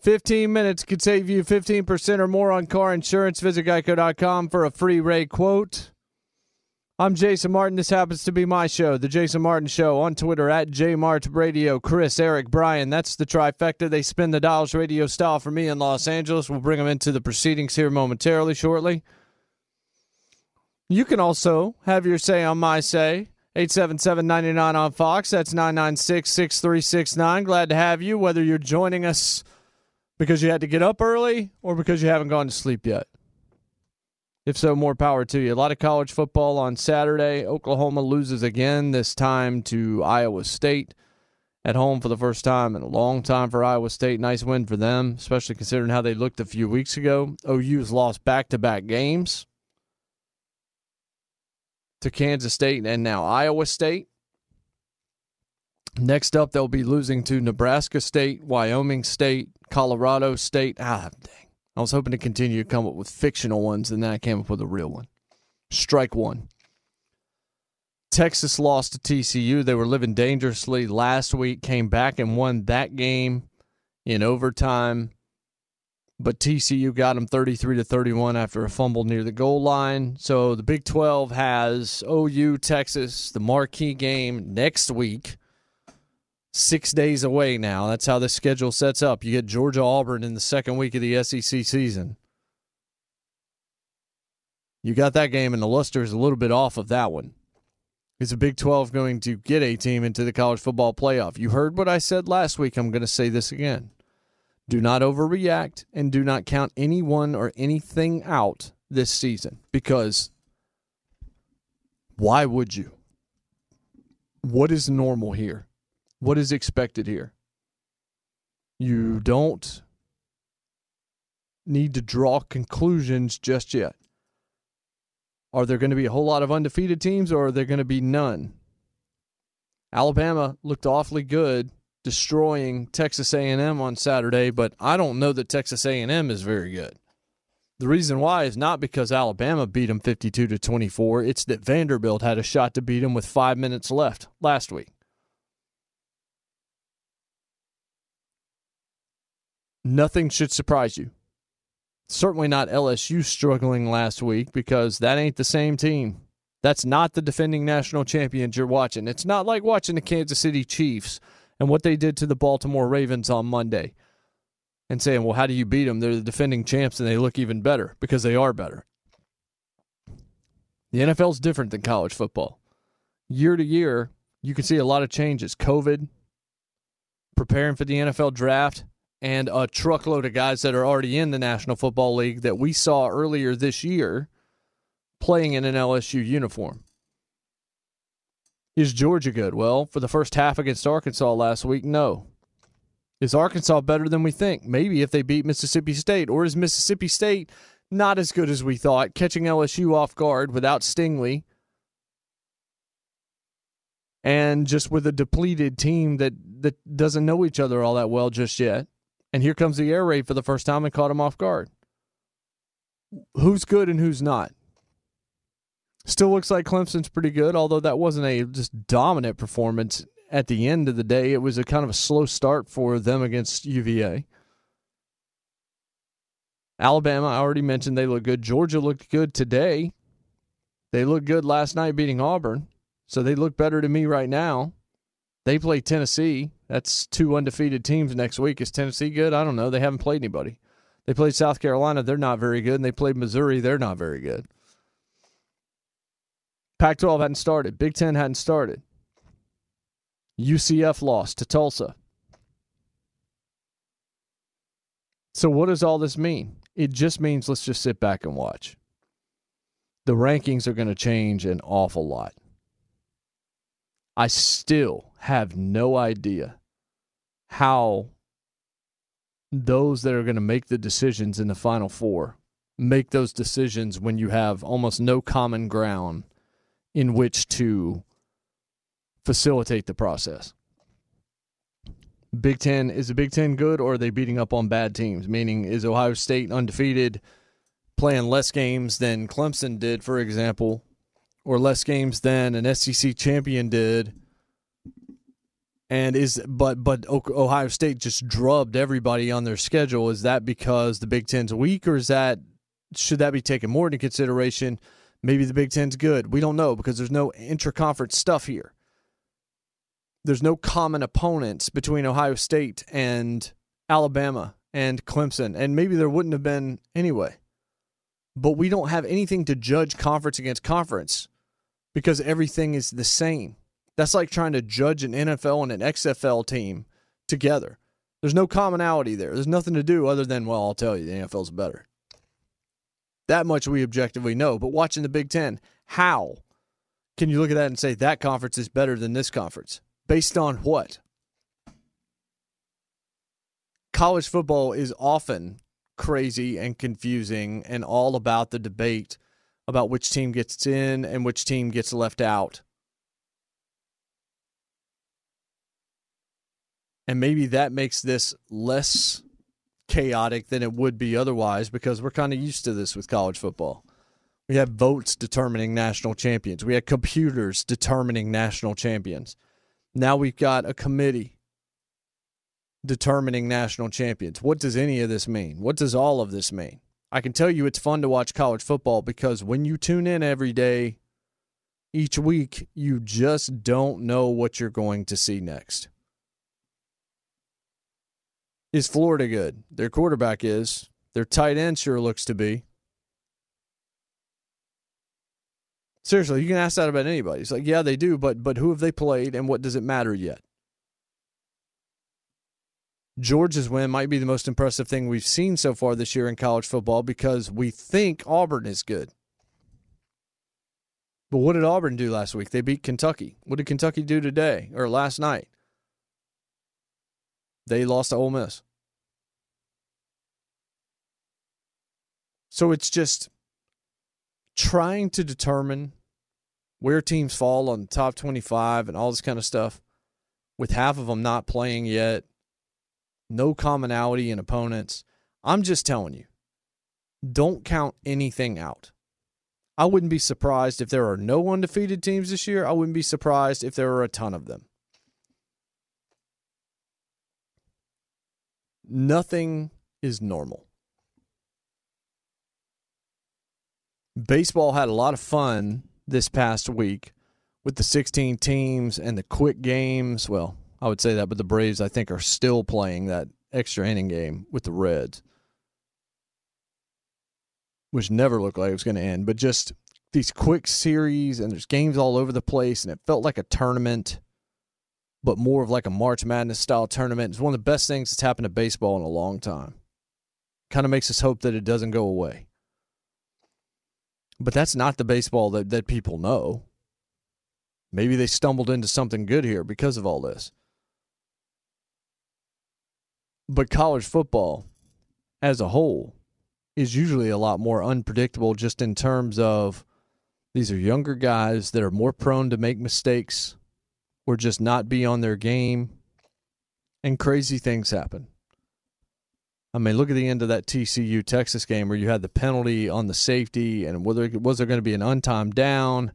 15 minutes could save you 15% or more on car insurance. Visit geico.com for a free rate quote. I'm Jason Martin. This happens to be my show, The Jason Martin Show, on Twitter at JMartRadio. Chris, Eric, Brian, that's the trifecta. They spin the dials radio style for me in Los Angeles. We'll bring them into the proceedings here momentarily, shortly. You can also have your say on my say. 877-99 on Fox. That's 996-6369. Glad to have you, whether you're joining us because you had to get up early or because you haven't gone to sleep yet. If so, more power to you. A lot of college football on Saturday. Oklahoma loses again, this time to Iowa State at home for the first time in a long time for Iowa State. Nice win for them, especially considering how they looked a few weeks ago. OU's lost back to back games to Kansas State and now Iowa State. Next up, they'll be losing to Nebraska State, Wyoming State, Colorado State. Ah, dang. I was hoping to continue to come up with fictional ones, and then I came up with a real one. Strike one. Texas lost to TCU. They were living dangerously last week, came back and won that game in overtime. But TCU got them 33 to 31 after a fumble near the goal line. So the Big 12 has OU, Texas, the marquee game next week six days away now. That's how the schedule sets up. You get Georgia Auburn in the second week of the SEC season. You got that game, and the luster is a little bit off of that one. Is the Big 12 going to get a team into the college football playoff? You heard what I said last week. I'm going to say this again. Do not overreact and do not count anyone or anything out this season because why would you? What is normal here? What is expected here? You don't need to draw conclusions just yet. Are there going to be a whole lot of undefeated teams or are there going to be none? Alabama looked awfully good destroying Texas A&M on Saturday, but I don't know that Texas A&M is very good. The reason why is not because Alabama beat them 52 to 24, it's that Vanderbilt had a shot to beat them with 5 minutes left last week. Nothing should surprise you. Certainly not LSU struggling last week because that ain't the same team. That's not the defending national champions you're watching. It's not like watching the Kansas City Chiefs and what they did to the Baltimore Ravens on Monday. and saying, well, how do you beat them? They're the defending champs and they look even better because they are better. The NFL is different than college football. Year to year, you can see a lot of changes. COVID, preparing for the NFL draft, and a truckload of guys that are already in the National Football League that we saw earlier this year playing in an LSU uniform. Is Georgia good? Well, for the first half against Arkansas last week, no. Is Arkansas better than we think? Maybe if they beat Mississippi State. Or is Mississippi State not as good as we thought, catching LSU off guard without Stingley? And just with a depleted team that, that doesn't know each other all that well just yet. And here comes the air raid for the first time and caught them off guard. Who's good and who's not? Still looks like Clemson's pretty good, although that wasn't a just dominant performance at the end of the day, it was a kind of a slow start for them against UVA. Alabama, I already mentioned they look good. Georgia looked good today. They looked good last night beating Auburn. So they look better to me right now. They play Tennessee. That's two undefeated teams next week. Is Tennessee good? I don't know. They haven't played anybody. They played South Carolina. They're not very good. And they played Missouri. They're not very good. Pac 12 hadn't started. Big Ten hadn't started. UCF lost to Tulsa. So, what does all this mean? It just means let's just sit back and watch. The rankings are going to change an awful lot. I still have no idea how those that are going to make the decisions in the Final Four make those decisions when you have almost no common ground in which to facilitate the process. Big Ten is the Big Ten good, or are they beating up on bad teams? Meaning, is Ohio State undefeated, playing less games than Clemson did, for example, or less games than an SEC champion did? And is but but Ohio State just drubbed everybody on their schedule. Is that because the Big Ten's weak, or is that should that be taken more into consideration? Maybe the Big Ten's good. We don't know because there's no interconference stuff here there's no common opponents between Ohio State and Alabama and Clemson, and maybe there wouldn't have been anyway. But we don't have anything to judge conference against conference because everything is the same. That's like trying to judge an NFL and an XFL team together. There's no commonality there. There's nothing to do other than, well, I'll tell you, the NFL's better. That much we objectively know. But watching the Big Ten, how can you look at that and say that conference is better than this conference? Based on what? College football is often crazy and confusing and all about the debate about which team gets in and which team gets left out. And maybe that makes this less chaotic than it would be otherwise because we're kind of used to this with college football. We have votes determining national champions, we have computers determining national champions. Now we've got a committee determining national champions. What does any of this mean? What does all of this mean? I can tell you it's fun to watch college football because when you tune in every day, each week, you just don't know what you're going to see next. Is Florida good? Their quarterback is. Their tight end sure looks to be. Seriously, you can ask that about anybody. It's like, yeah, they do, but but who have they played and what does it matter yet? Georgia's win might be the most impressive thing we've seen so far this year in college football because we think Auburn is good. But what did Auburn do last week? They beat Kentucky. What did Kentucky do today or last night? They lost to Ole Miss. So it's just trying to determine where teams fall on the top 25 and all this kind of stuff, with half of them not playing yet, no commonality in opponents. I'm just telling you, don't count anything out. I wouldn't be surprised if there are no undefeated teams this year. I wouldn't be surprised if there are a ton of them. Nothing is normal. baseball had a lot of fun this past week with the 16 teams and the quick games. Well, I would say that, but the Braves, I think, are still playing that extra inning game with the Reds, which never looked like it was going to end, but just these quick series and there's games all over the place, and it felt like a tournament, but more of like a March Madness style tournament. It's one of the best things that's happened to baseball in a long time. Kind of makes us hope that it doesn't go away. But that's not the baseball that, that people know. Maybe they stumbled into something good here because of all this. But college football as a whole is usually a lot more unpredictable just in terms of these are younger guys that are more prone to make mistakes or just not be on their game, and crazy things happen. I mean, look at the end of that TCU Texas game where you had the penalty on the safety, and whether was there going to be an untimed down?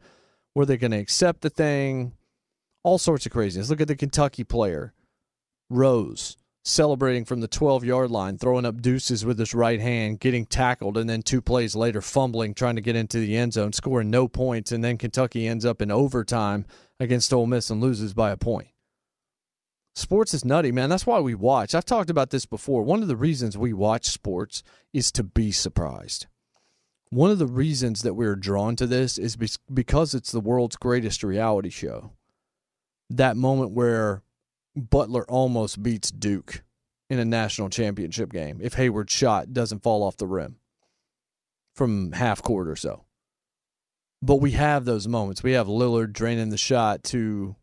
Were they going to accept the thing? All sorts of craziness. Look at the Kentucky player, Rose, celebrating from the 12 yard line, throwing up deuces with his right hand, getting tackled, and then two plays later, fumbling, trying to get into the end zone, scoring no points, and then Kentucky ends up in overtime against Ole Miss and loses by a point. Sports is nutty, man. That's why we watch. I've talked about this before. One of the reasons we watch sports is to be surprised. One of the reasons that we're drawn to this is because it's the world's greatest reality show. That moment where Butler almost beats Duke in a national championship game if Hayward's shot doesn't fall off the rim from half court or so. But we have those moments. We have Lillard draining the shot to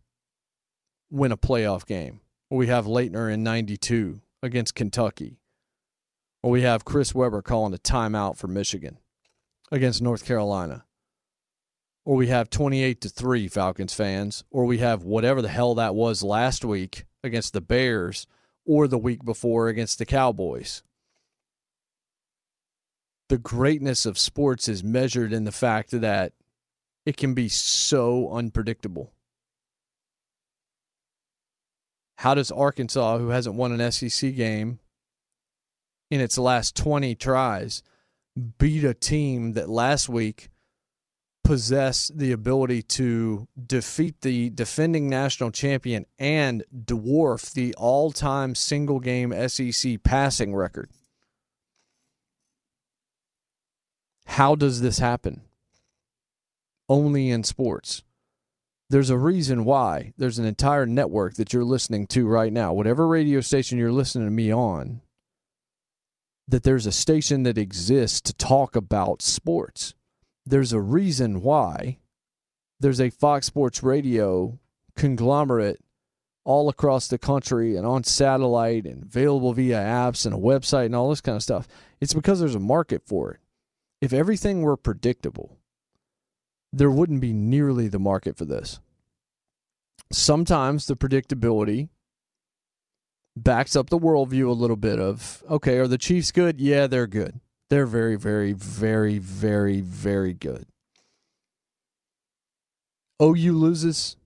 win a playoff game. We have Laettner in 92 against Kentucky. Or we have Chris Webber calling a timeout for Michigan against North Carolina. Or we have 28 to 3 Falcons fans, or we have whatever the hell that was last week against the Bears or the week before against the Cowboys. The greatness of sports is measured in the fact that it can be so unpredictable. How does Arkansas, who hasn't won an SEC game in its last 20 tries, beat a team that last week possessed the ability to defeat the defending national champion and dwarf the all time single game SEC passing record? How does this happen? Only in sports. There's a reason why there's an entire network that you're listening to right now, whatever radio station you're listening to me on, that there's a station that exists to talk about sports. There's a reason why there's a Fox Sports Radio conglomerate all across the country and on satellite and available via apps and a website and all this kind of stuff. It's because there's a market for it. If everything were predictable, there wouldn't be nearly the market for this. Sometimes the predictability backs up the worldview a little bit of okay, are the Chiefs good? Yeah, they're good. They're very, very, very, very, very good. OU loses.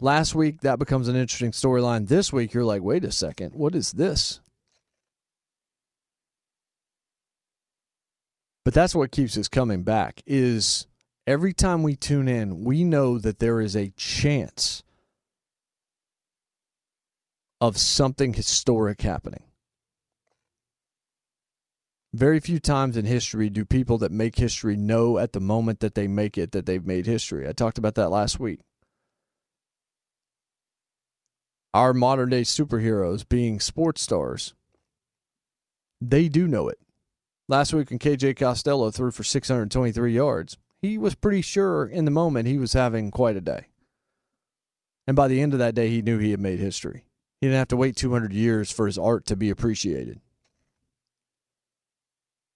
Last week, that becomes an interesting storyline. This week, you're like, wait a second, what is this? But that's what keeps us coming back is every time we tune in, we know that there is a chance of something historic happening. Very few times in history do people that make history know at the moment that they make it that they've made history. I talked about that last week. Our modern day superheroes being sports stars, they do know it. Last week when KJ Costello threw for 623 yards, he was pretty sure in the moment he was having quite a day. And by the end of that day, he knew he had made history. He didn't have to wait 200 years for his art to be appreciated.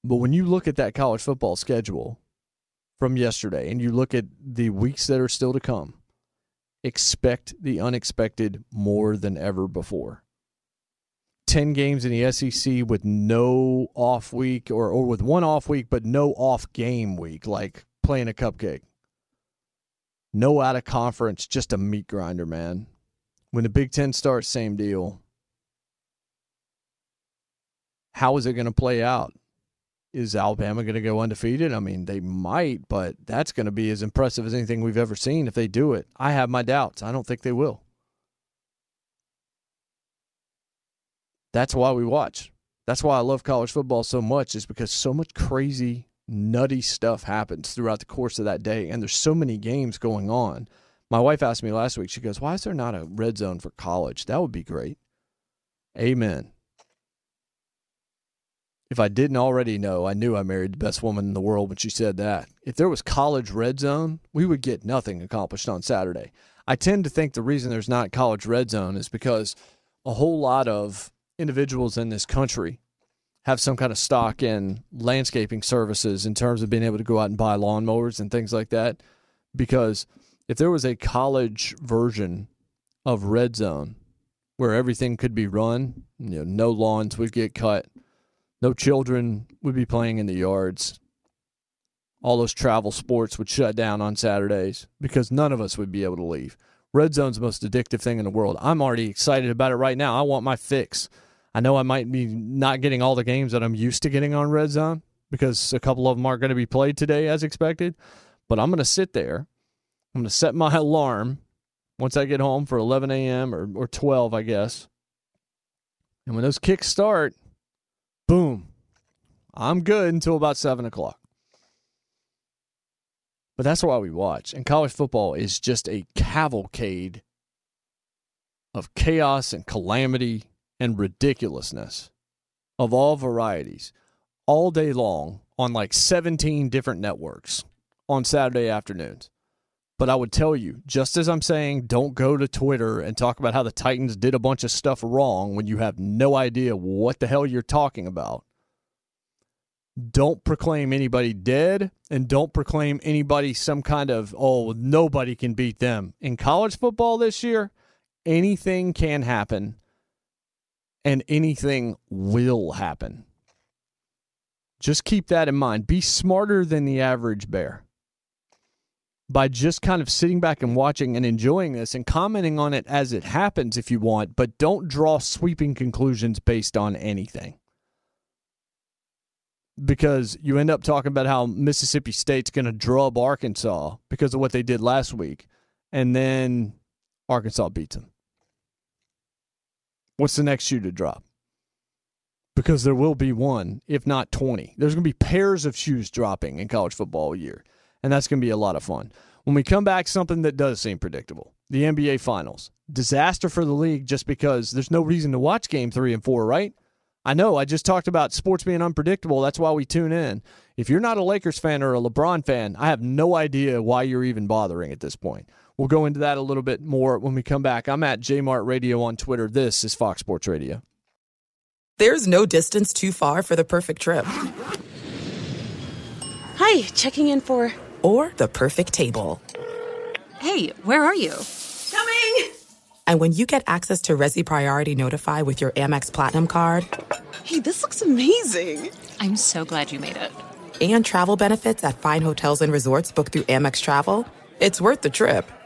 But when you look at that college football schedule from yesterday and you look at the weeks that are still to come, expect the unexpected more than ever before. 10 games in the SEC with no off week or, or with one off week, but no off game week, like playing a cupcake. No out of conference, just a meat grinder, man. When the Big Ten starts, same deal. How is it going to play out? Is Alabama going to go undefeated? I mean, they might, but that's going to be as impressive as anything we've ever seen if they do it. I have my doubts. I don't think they will. That's why we watch. That's why I love college football so much, is because so much crazy, nutty stuff happens throughout the course of that day. And there's so many games going on. My wife asked me last week, she goes, Why is there not a red zone for college? That would be great. Amen. If I didn't already know, I knew I married the best woman in the world when she said that. If there was college red zone, we would get nothing accomplished on Saturday. I tend to think the reason there's not college red zone is because a whole lot of individuals in this country have some kind of stock in landscaping services in terms of being able to go out and buy lawnmowers and things like that. Because if there was a college version of red zone where everything could be run, you know, no lawns would get cut, no children would be playing in the yards, all those travel sports would shut down on Saturdays because none of us would be able to leave. Red Zone's the most addictive thing in the world. I'm already excited about it right now. I want my fix. I know I might be not getting all the games that I'm used to getting on Red Zone because a couple of them aren't going to be played today as expected. But I'm going to sit there. I'm going to set my alarm once I get home for 11 a.m. or, or 12, I guess. And when those kicks start, boom, I'm good until about 7 o'clock. But that's why we watch. And college football is just a cavalcade of chaos and calamity and ridiculousness of all varieties all day long on like 17 different networks on Saturday afternoons. But I would tell you, just as I'm saying, don't go to Twitter and talk about how the Titans did a bunch of stuff wrong when you have no idea what the hell you're talking about. Don't proclaim anybody dead and don't proclaim anybody some kind of oh nobody can beat them. In college football this year anything can happen and anything will happen. Just keep that in mind. Be smarter than the average bear by just kind of sitting back and watching and enjoying this and commenting on it as it happens if you want but don't draw sweeping conclusions based on anything. Because you end up talking about how Mississippi State's going to drub Arkansas because of what they did last week, and then Arkansas beats them. What's the next shoe to drop? Because there will be one, if not 20. There's going to be pairs of shoes dropping in college football year, and that's going to be a lot of fun. When we come back, something that does seem predictable the NBA Finals. Disaster for the league just because there's no reason to watch game three and four, right? I know I just talked about sports being unpredictable. That's why we tune in. If you're not a Lakers fan or a LeBron fan, I have no idea why you're even bothering at this point. We'll go into that a little bit more when we come back. I'm at JMart Radio on Twitter. This is Fox Sports Radio. There's no distance too far for the perfect trip. Hi, checking in for. Or the perfect table. Hey, where are you? Coming! And when you get access to Resy Priority Notify with your Amex Platinum card, hey, this looks amazing! I'm so glad you made it. And travel benefits at fine hotels and resorts booked through Amex Travel, it's worth the trip.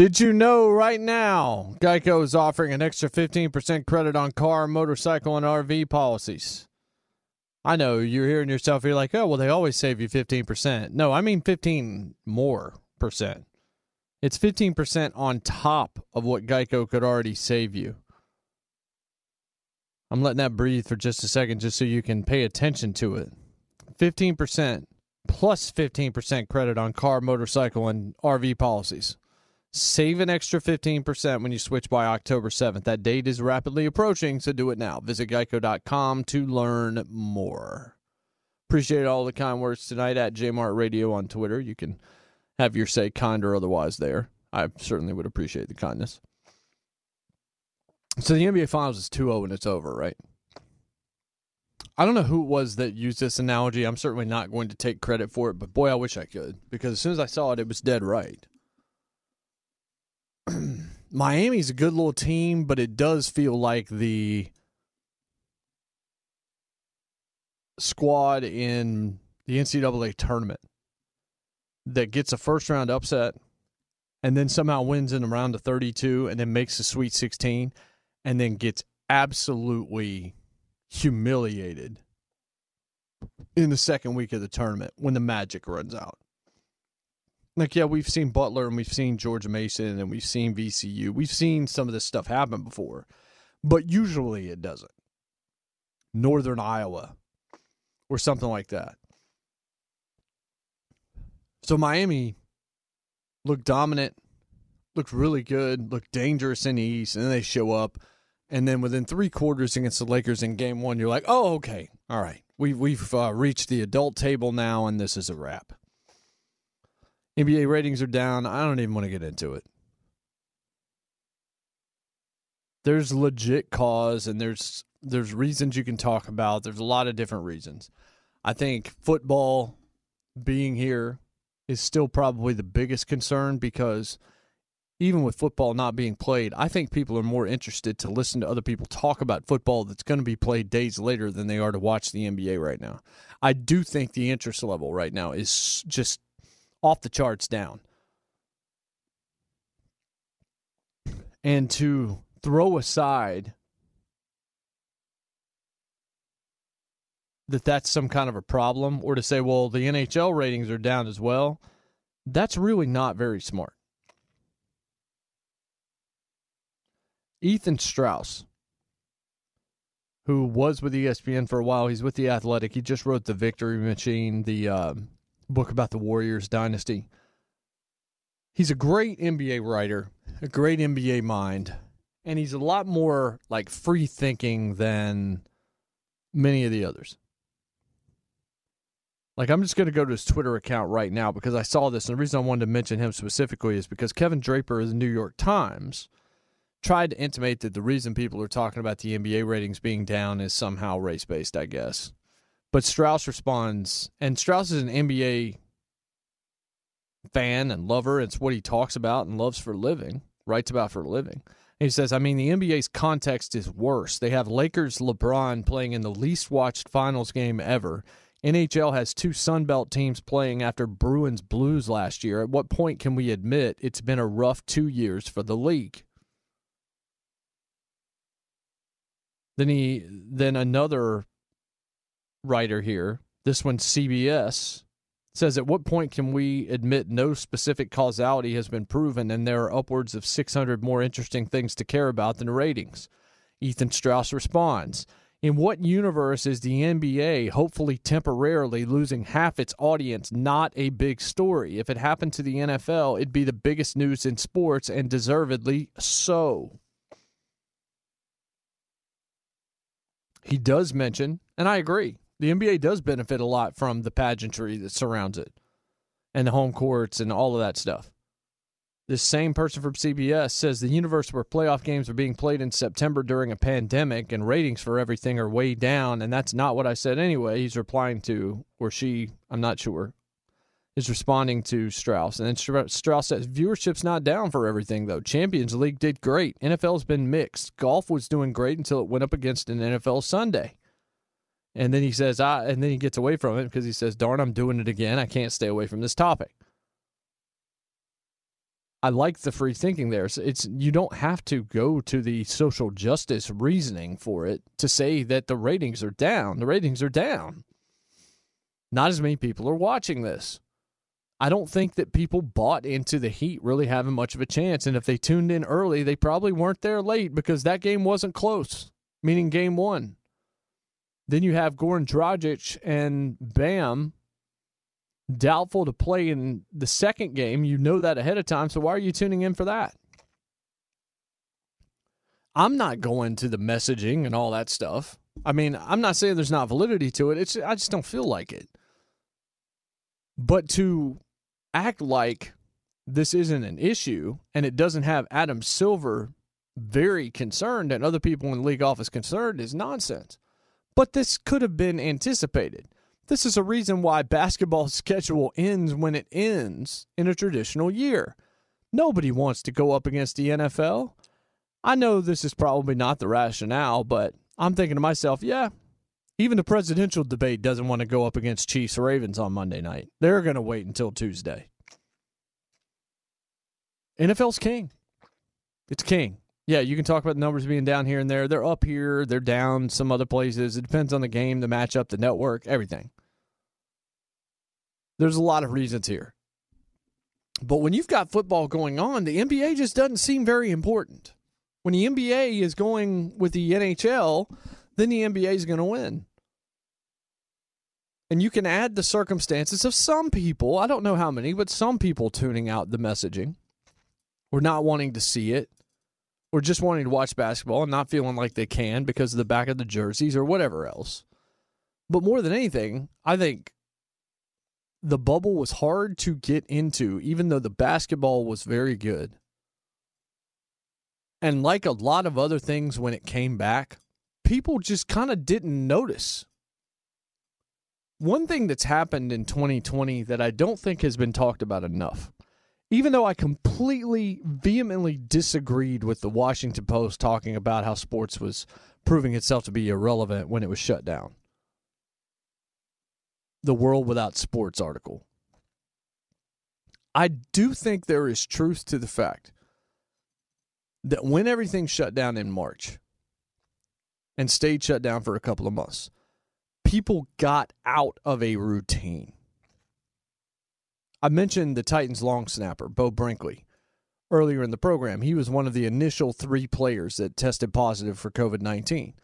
Did you know right now Geico is offering an extra 15% credit on car, motorcycle, and RV policies? I know you're hearing yourself, you're like, oh, well, they always save you 15%. No, I mean 15 more percent. It's 15% on top of what Geico could already save you. I'm letting that breathe for just a second just so you can pay attention to it. 15% plus 15% credit on car, motorcycle, and RV policies. Save an extra 15% when you switch by October 7th. That date is rapidly approaching, so do it now. Visit geico.com to learn more. Appreciate all the kind words tonight at Jmart Radio on Twitter. You can have your say kind or otherwise there. I certainly would appreciate the kindness. So the NBA Finals is 2 0 and it's over, right? I don't know who it was that used this analogy. I'm certainly not going to take credit for it, but boy, I wish I could because as soon as I saw it, it was dead right. Miami's a good little team, but it does feel like the squad in the NCAA tournament that gets a first round upset and then somehow wins in the round of 32 and then makes the Sweet 16 and then gets absolutely humiliated in the second week of the tournament when the magic runs out. Like, yeah, we've seen Butler and we've seen George Mason and we've seen VCU. We've seen some of this stuff happen before, but usually it doesn't. Northern Iowa or something like that. So Miami looked dominant, looked really good, looked dangerous in the East, and then they show up. And then within three quarters against the Lakers in game one, you're like, oh, okay. All right. We've, we've uh, reached the adult table now, and this is a wrap. NBA ratings are down. I don't even want to get into it. There's legit cause and there's there's reasons you can talk about. There's a lot of different reasons. I think football being here is still probably the biggest concern because even with football not being played, I think people are more interested to listen to other people talk about football that's going to be played days later than they are to watch the NBA right now. I do think the interest level right now is just off the charts down. And to throw aside that that's some kind of a problem or to say, well, the NHL ratings are down as well, that's really not very smart. Ethan Strauss, who was with ESPN for a while, he's with The Athletic. He just wrote The Victory Machine, the um, book about the Warriors dynasty. He's a great NBA writer, a great NBA mind, and he's a lot more like free thinking than many of the others. Like I'm just going to go to his Twitter account right now because I saw this, and the reason I wanted to mention him specifically is because Kevin Draper of the New York Times tried to intimate that the reason people are talking about the NBA ratings being down is somehow race based, I guess. But Strauss responds, and Strauss is an NBA fan and lover. It's what he talks about and loves for a living, writes about for a living. he says, I mean, the NBA's context is worse. They have Lakers LeBron playing in the least watched finals game ever. NHL has two Sunbelt teams playing after Bruins Blues last year. At what point can we admit it's been a rough two years for the league? Then he then another writer here, this one CBS, says at what point can we admit no specific causality has been proven and there are upwards of 600 more interesting things to care about than ratings? Ethan Strauss responds, in what universe is the NBA, hopefully temporarily, losing half its audience not a big story? If it happened to the NFL, it'd be the biggest news in sports and deservedly so. He does mention, and I agree, the NBA does benefit a lot from the pageantry that surrounds it and the home courts and all of that stuff. This same person from CBS says the universe where playoff games are being played in September during a pandemic and ratings for everything are way down, and that's not what I said anyway. He's replying to, or she, I'm not sure. is responding to Strauss. And then Strauss says viewership's not down for everything, though. Champions League did great. NFL's been mixed. Golf was doing great until it went up against an NFL Sunday. And then he says, I, and then he gets away from it because he says, darn, I'm doing it again. I can't stay away from this topic. I like the free thinking there. So it's you don't have to go to the social justice reasoning for it to say that the ratings are down. The ratings are down. Not as many people are watching this. I don't think that people bought into the Heat really having much of a chance. And if they tuned in early, they probably weren't there late because that game wasn't close, meaning game one. Then you have Goran Dragic and Bam doubtful to play in the second game. You know that ahead of time. So why are you tuning in for that? I'm not going to the messaging and all that stuff. I mean, I'm not saying there's not validity to it. It's I just don't feel like it. But to act like this isn't an issue and it doesn't have Adam Silver very concerned and other people in the league office concerned is nonsense. But this could have been anticipated. This is a reason why basketball's schedule ends when it ends in a traditional year. Nobody wants to go up against the NFL. I know this is probably not the rationale, but I'm thinking to myself, yeah, even the presidential debate doesn't want to go up against Chiefs or Ravens on Monday night. They're going to wait until Tuesday. NFL's king. It's king. Yeah, you can talk about the numbers being down here and there. They're up here, they're down some other places. It depends on the game, the matchup, the network, everything. There's a lot of reasons here. But when you've got football going on, the NBA just doesn't seem very important. When the NBA is going with the NHL, then the NBA is going to win. And you can add the circumstances of some people, I don't know how many, but some people tuning out the messaging or not wanting to see it or just wanting to watch basketball and not feeling like they can because of the back of the jerseys or whatever else. But more than anything, I think the bubble was hard to get into, even though the basketball was very good. And like a lot of other things when it came back, people just kind of didn't notice one thing that's happened in 2020 that I don't think has been talked about enough, even though I completely vehemently disagreed with the Washington Post talking about how sports was proving itself to be irrelevant when it was shut down. The World Without Sports article. I do think there is truth to the fact that when everything shut down in March and stayed shut down for a couple of months, people got out of a routine. I mentioned the Titans long snapper, Beau Brinkley, earlier in the program. He was one of the initial three players that tested positive for COVID 19.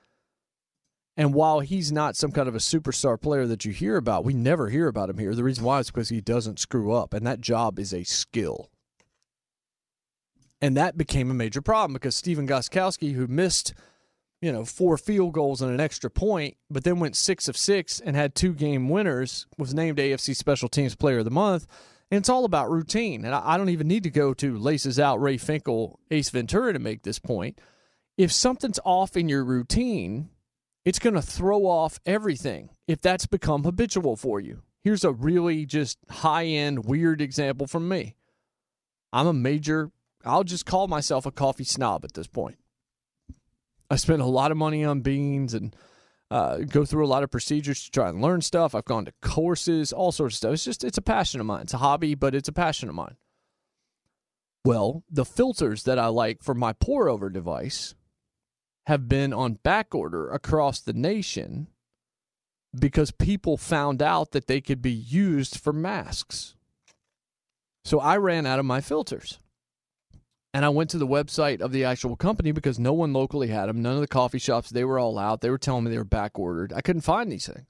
And while he's not some kind of a superstar player that you hear about, we never hear about him here. The reason why is because he doesn't screw up, and that job is a skill. And that became a major problem because Stephen Gostkowski, who missed you know, four field goals and an extra point, but then went six of six and had two game winners, was named AFC Special Teams Player of the Month. And it's all about routine. And I don't even need to go to Laces Out, Ray Finkle, Ace Ventura to make this point. If something's off in your routine, it's going to throw off everything if that's become habitual for you. Here's a really just high end, weird example from me. I'm a major, I'll just call myself a coffee snob at this point. I spend a lot of money on beans and uh, go through a lot of procedures to try and learn stuff. I've gone to courses, all sorts of stuff. It's just, it's a passion of mine. It's a hobby, but it's a passion of mine. Well, the filters that I like for my pour over device have been on back order across the nation because people found out that they could be used for masks. So I ran out of my filters. And I went to the website of the actual company because no one locally had them. None of the coffee shops, they were all out. They were telling me they were back ordered. I couldn't find these things.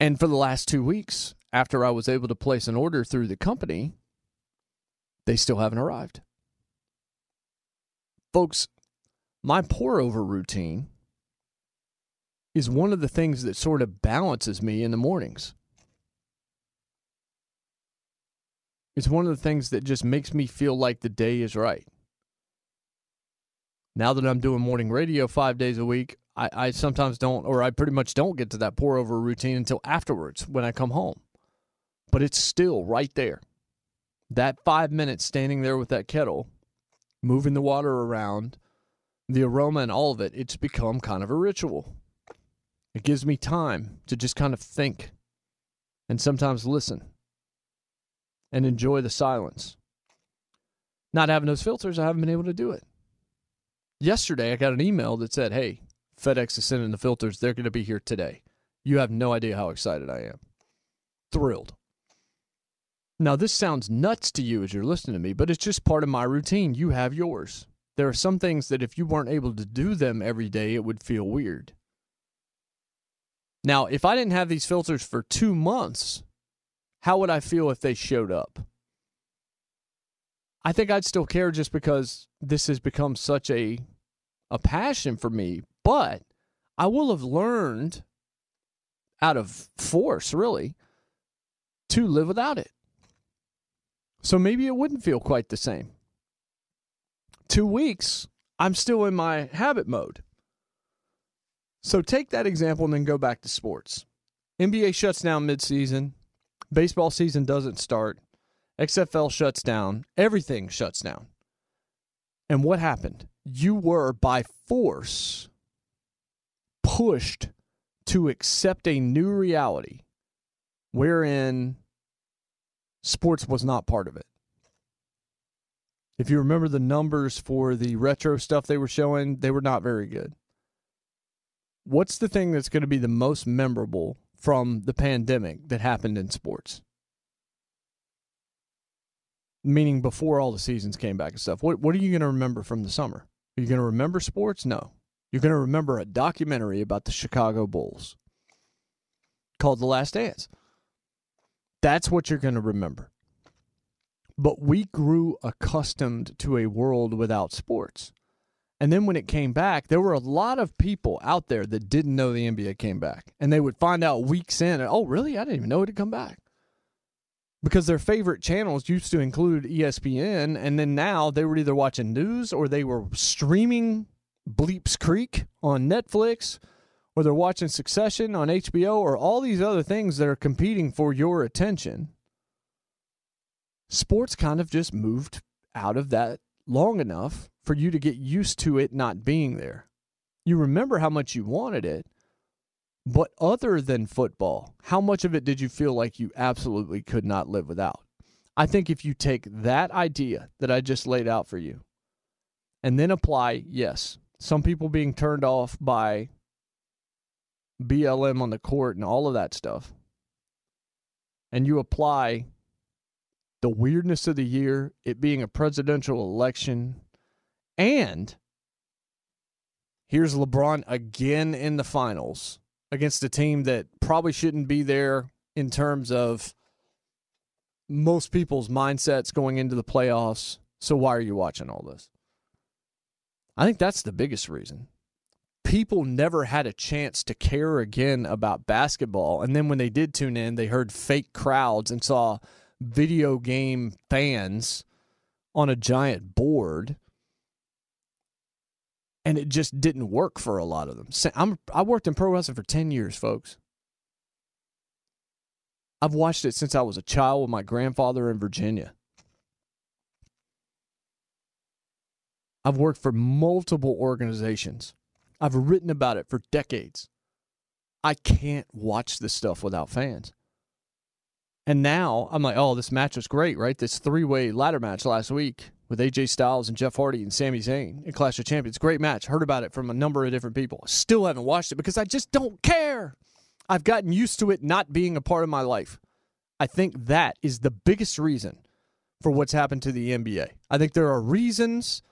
And for the last two weeks, after I was able to place an order through the company, they still haven't arrived. Folks, my pour over routine is one of the things that sort of balances me in the mornings. It's one of the things that just makes me feel like the day is right. Now that I'm doing morning radio five days a week, I, I sometimes don't, or I pretty much don't get to that pour over routine until afterwards when I come home. But it's still right there. That five minutes standing there with that kettle, moving the water around, the aroma and all of it, it's become kind of a ritual. It gives me time to just kind of think and sometimes listen and enjoy the silence. Not having those filters, I haven't been able to do it. Yesterday, I got an email that said, Hey, FedEx is sending the filters. They're going to be here today. You have no idea how excited I am. Thrilled. Now, this sounds nuts to you as you're listening to me, but it's just part of my routine. You have yours. There are some things that if you weren't able to do them every day, it would feel weird. Now, if I didn't have these filters for two months, how would I feel if they showed up? I think I'd still care just because this has become such a a passion for me, but I will have learned out of force really to live without it. So maybe it wouldn't feel quite the same. 2 weeks, I'm still in my habit mode. So take that example and then go back to sports. NBA shuts down midseason. Baseball season doesn't start. XFL shuts down. Everything shuts down. And what happened? You were by force pushed to accept a new reality wherein sports was not part of it. If you remember the numbers for the retro stuff they were showing, they were not very good. What's the thing that's going to be the most memorable from the pandemic that happened in sports? Meaning before all the seasons came back and stuff. What what are you going to remember from the summer? Are you going to remember sports? No. You're going to remember a documentary about the Chicago Bulls called The Last Dance. That's what you're going to remember. But we grew accustomed to a world without sports. And then when it came back, there were a lot of people out there that didn't know the NBA came back. And they would find out weeks in, oh, really? I didn't even know it had come back. Because their favorite channels used to include ESPN. And then now they were either watching news or they were streaming Bleeps Creek on Netflix or they're watching Succession on HBO or all these other things that are competing for your attention. Sports kind of just moved out of that long enough for you to get used to it not being there. You remember how much you wanted it, but other than football, how much of it did you feel like you absolutely could not live without? I think if you take that idea that I just laid out for you and then apply, yes, some people being turned off by BLM on the court and all of that stuff, and you apply the weirdness of the year, it being a presidential election, and here's LeBron again in the finals against a team that probably shouldn't be there in terms of most people's mindsets going into the playoffs. So why are you watching all this? I think that's the biggest reason. People never had a chance to care again about basketball. And then when they did tune in, they heard fake crowds and saw video game fans on a giant board and it just didn't work for a lot of them. I'm, I worked in pro wrestling for 10 years, folks. I've watched it since I was a child with my grandfather in Virginia. I've worked for multiple organizations. I've written about it for decades. I can't watch this stuff without fans. And now I'm like, oh, this match was great, right? This three way ladder match last week with AJ Styles and Jeff Hardy and Sami Zayn in Clash of Champions. Great match. Heard about it from a number of different people. Still haven't watched it because I just don't care. I've gotten used to it not being a part of my life. I think that is the biggest reason for what's happened to the NBA. I think there are reasons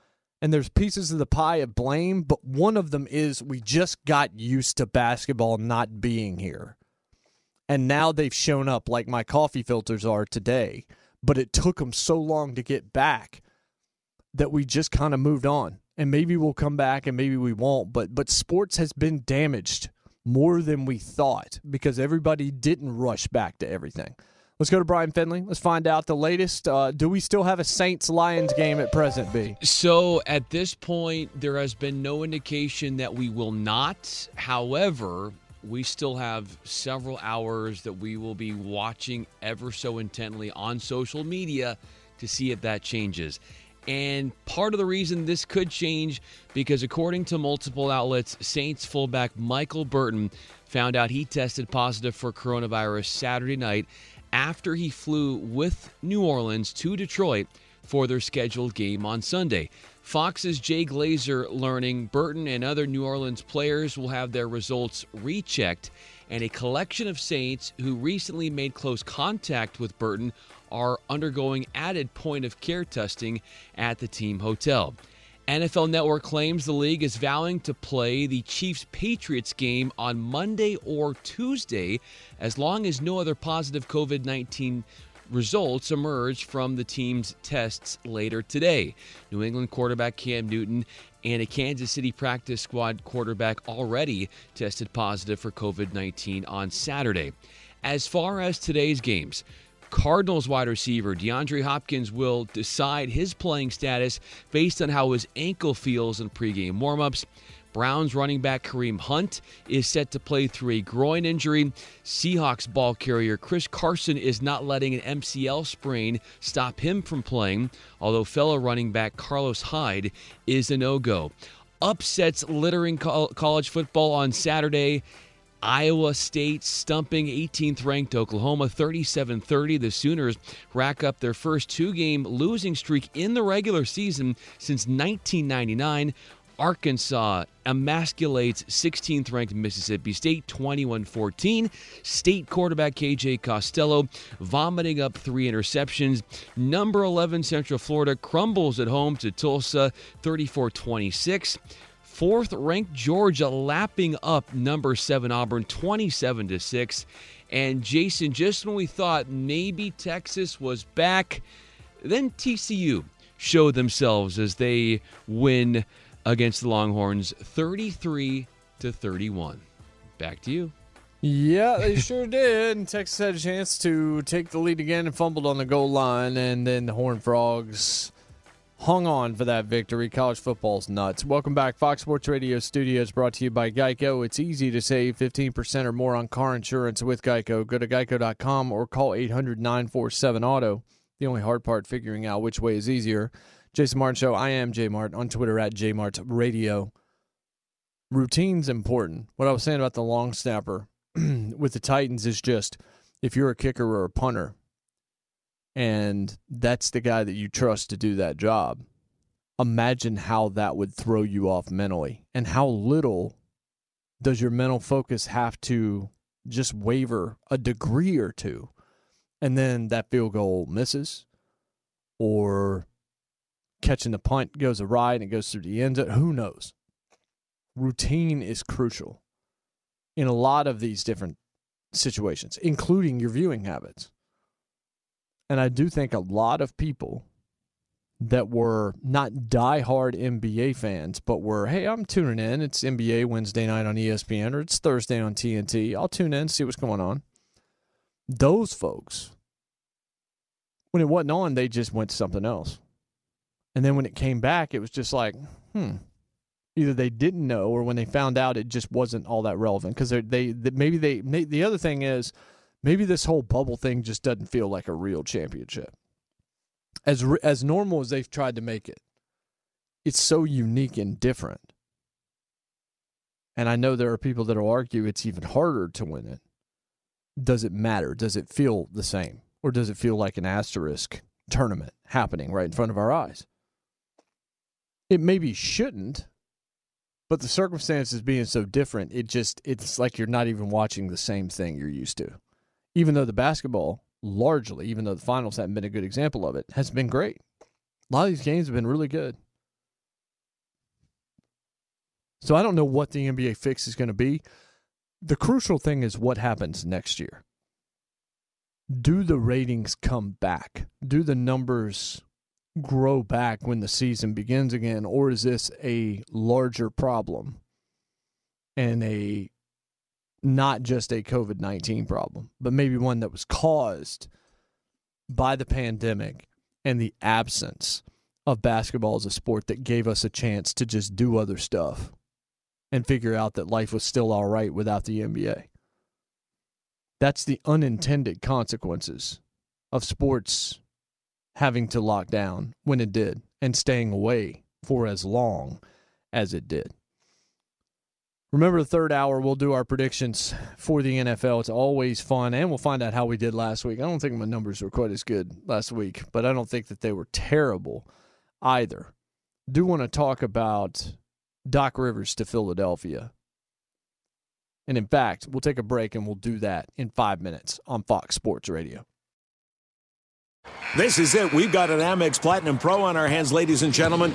and there's pieces of the pie of blame, but one of them is we just got used to basketball not being here. And now they've shown up like my coffee filters are today, but it took them so long to get back that we just kind of moved on. And maybe we'll come back and maybe we won't, but but sports has been damaged more than we thought because everybody didn't rush back to everything. Let's go to Brian Finley. Let's find out the latest. Uh, do we still have a Saints Lions game at present, B? So at this point, there has been no indication that we will not. However, we still have several hours that we will be watching ever so intently on social media to see if that changes. And part of the reason this could change because according to multiple outlets, Saints fullback Michael Burton found out he tested positive for coronavirus Saturday night after he flew with New Orleans to Detroit for their scheduled game on Sunday. Fox's Jay Glazer learning Burton and other New Orleans players will have their results rechecked, and a collection of Saints who recently made close contact with Burton are undergoing added point of care testing at the team hotel. NFL Network claims the league is vowing to play the Chiefs Patriots game on Monday or Tuesday as long as no other positive COVID 19 results emerge from the team's tests later today. New England quarterback Cam Newton and a Kansas City practice squad quarterback already tested positive for COVID 19 on Saturday. As far as today's games, Cardinals wide receiver DeAndre Hopkins will decide his playing status based on how his ankle feels in pregame warmups. Browns running back Kareem Hunt is set to play through a groin injury. Seahawks ball carrier Chris Carson is not letting an MCL sprain stop him from playing, although fellow running back Carlos Hyde is a no go. Upsets littering college football on Saturday. Iowa State stumping 18th ranked Oklahoma 37 30. The Sooners rack up their first two game losing streak in the regular season since 1999. Arkansas emasculates 16th ranked Mississippi State 21 14. State quarterback KJ Costello vomiting up three interceptions. Number 11 Central Florida crumbles at home to Tulsa 34 26 fourth ranked Georgia lapping up number seven Auburn 27 to 6. And Jason, just when we thought maybe Texas was back, then TCU showed themselves as they win against the Longhorns 33 to 31. Back to you. Yeah, they sure did. Texas had a chance to take the lead again and fumbled on the goal line, and then the Horned Frogs hung on for that victory. College football's nuts. Welcome back. Fox Sports Radio Studios brought to you by Geico. It's easy to save 15% or more on car insurance with Geico. Go to geico.com or call 800 947 Auto. The only hard part figuring out which way is easier. Jason Martin Show. I am J Mart on Twitter at JMart Radio. Routine's important. What I was saying about the long snapper with the Titans is just if you're a kicker or a punter, and that's the guy that you trust to do that job. Imagine how that would throw you off mentally and how little does your mental focus have to just waver a degree or two and then that field goal misses or catching the punt goes awry and it goes through the end zone. who knows routine is crucial in a lot of these different situations including your viewing habits and I do think a lot of people that were not diehard NBA fans, but were, hey, I'm tuning in. It's NBA Wednesday night on ESPN or it's Thursday on TNT. I'll tune in, see what's going on. Those folks, when it wasn't on, they just went to something else. And then when it came back, it was just like, hmm. Either they didn't know, or when they found out, it just wasn't all that relevant. Because they, they, maybe they, the other thing is, maybe this whole bubble thing just doesn't feel like a real championship. As as normal as they've tried to make it, it's so unique and different. And I know there are people that will argue it's even harder to win it. Does it matter? Does it feel the same? Or does it feel like an asterisk tournament happening right in front of our eyes? It maybe shouldn't, but the circumstances being so different, it just it's like you're not even watching the same thing you're used to even though the basketball largely, even though the finals haven't been a good example of it, has been great. A lot of these games have been really good. So I don't know what the NBA fix is going to be. The crucial thing is what happens next year. Do the ratings come back? Do the numbers grow back when the season begins again? Or is this a larger problem and a not just a COVID 19 problem, but maybe one that was caused by the pandemic and the absence of basketball as a sport that gave us a chance to just do other stuff and figure out that life was still all right without the NBA. That's the unintended consequences of sports having to lock down when it did and staying away for as long as it did. Remember the third hour, we'll do our predictions for the NFL. It's always fun, and we'll find out how we did last week. I don't think my numbers were quite as good last week, but I don't think that they were terrible either. Do want to talk about Doc Rivers to Philadelphia. And in fact, we'll take a break and we'll do that in five minutes on Fox Sports Radio. This is it. We've got an Amex Platinum Pro on our hands, ladies and gentlemen.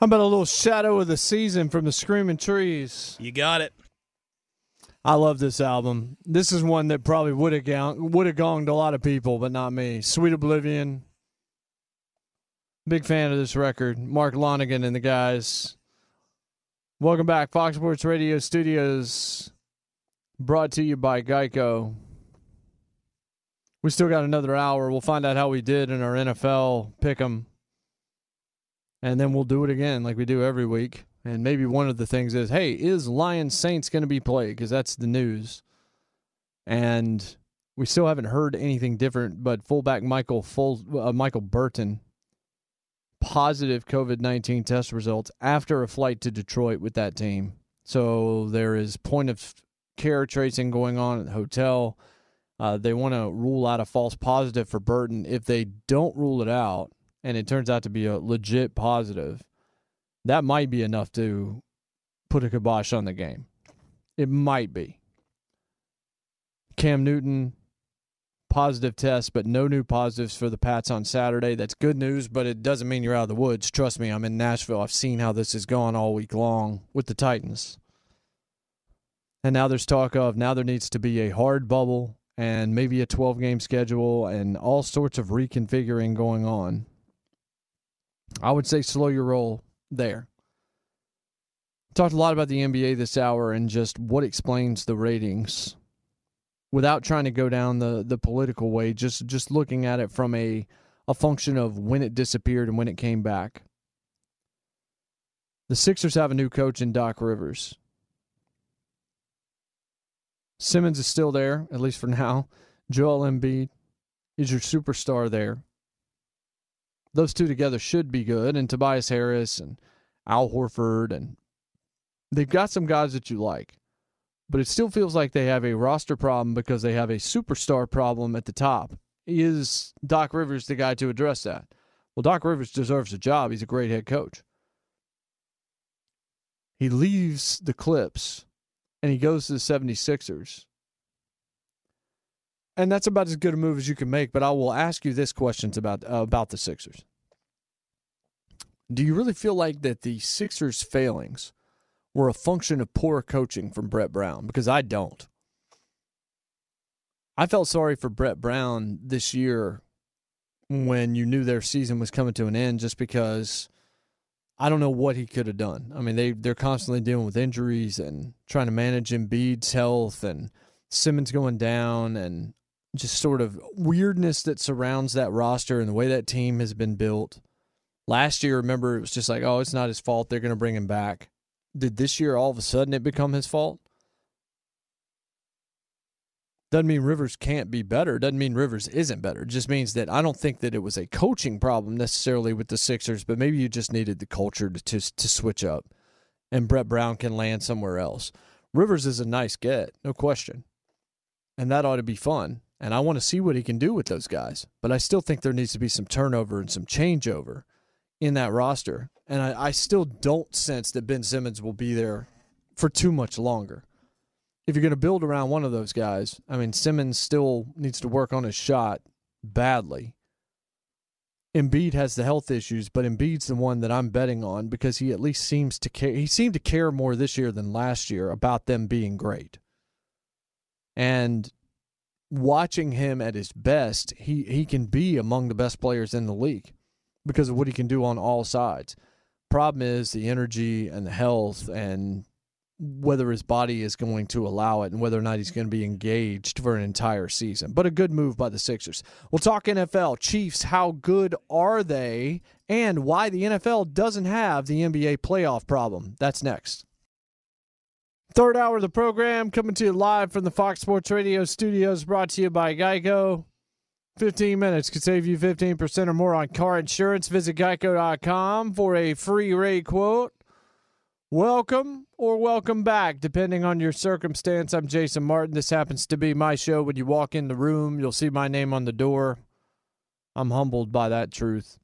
How about a little shadow of the season from the Screaming Trees? You got it. I love this album. This is one that probably would have gone would have gonged a lot of people, but not me. Sweet Oblivion. Big fan of this record. Mark Lanegan and the guys. Welcome back, Fox Sports Radio Studios. Brought to you by Geico. We still got another hour. We'll find out how we did in our NFL pick 'em and then we'll do it again like we do every week. And maybe one of the things is, hey, is Lions Saints going to be played? Because that's the news. And we still haven't heard anything different. But fullback Michael Full, uh, Michael Burton, positive COVID nineteen test results after a flight to Detroit with that team. So there is point of care tracing going on at the hotel. Uh, they want to rule out a false positive for Burton. If they don't rule it out, and it turns out to be a legit positive, that might be enough to put a kibosh on the game. It might be. Cam Newton, positive test, but no new positives for the Pats on Saturday. That's good news, but it doesn't mean you're out of the woods. Trust me, I'm in Nashville. I've seen how this has gone all week long with the Titans. And now there's talk of now there needs to be a hard bubble and maybe a 12 game schedule and all sorts of reconfiguring going on. I would say slow your roll there. Talked a lot about the NBA this hour and just what explains the ratings without trying to go down the, the political way, just just looking at it from a a function of when it disappeared and when it came back. The Sixers have a new coach in Doc Rivers. Simmons is still there, at least for now. Joel Embiid is your superstar there those two together should be good. And Tobias Harris and Al Horford, and they've got some guys that you like. But it still feels like they have a roster problem because they have a superstar problem at the top. Is Doc Rivers the guy to address that? Well, Doc Rivers deserves a job. He's a great head coach. He leaves the Clips and he goes to the 76ers. And that's about as good a move as you can make, but I will ask you this questions about uh, about the Sixers. Do you really feel like that the Sixers failings were a function of poor coaching from Brett Brown? Because I don't. I felt sorry for Brett Brown this year when you knew their season was coming to an end just because I don't know what he could have done. I mean, they they're constantly dealing with injuries and trying to manage Embiid's health and Simmons going down and just sort of weirdness that surrounds that roster and the way that team has been built. Last year, remember, it was just like, oh, it's not his fault. They're going to bring him back. Did this year all of a sudden it become his fault? Doesn't mean Rivers can't be better. Doesn't mean Rivers isn't better. It just means that I don't think that it was a coaching problem necessarily with the Sixers, but maybe you just needed the culture to to, to switch up, and Brett Brown can land somewhere else. Rivers is a nice get, no question, and that ought to be fun. And I want to see what he can do with those guys. But I still think there needs to be some turnover and some changeover in that roster. And I, I still don't sense that Ben Simmons will be there for too much longer if you're going to build around one of those guys, I mean, Simmons still needs to work on his shot badly. Embiid has the health issues, but Embiid's the one that I'm betting on because he at least seems to care. He seemed to care more this year than last year about them being great. And watching him at his best, he, he can be among the best players in the league because of what he can do on all sides. Problem is the energy and the health and whether his body is going to allow it and whether or not he's going to be engaged for an entire season. But a good move by the Sixers. We'll talk NFL. Chiefs, how good are they? And why the NFL doesn't have the NBA playoff problem. That's next. Third hour of the program coming to you live from the Fox Sports Radio studios, brought to you by Geico. 15 minutes could save you 15% or more on car insurance. Visit geico.com for a free rate quote. Welcome or welcome back, depending on your circumstance. I'm Jason Martin. This happens to be my show. When you walk in the room, you'll see my name on the door. I'm humbled by that truth.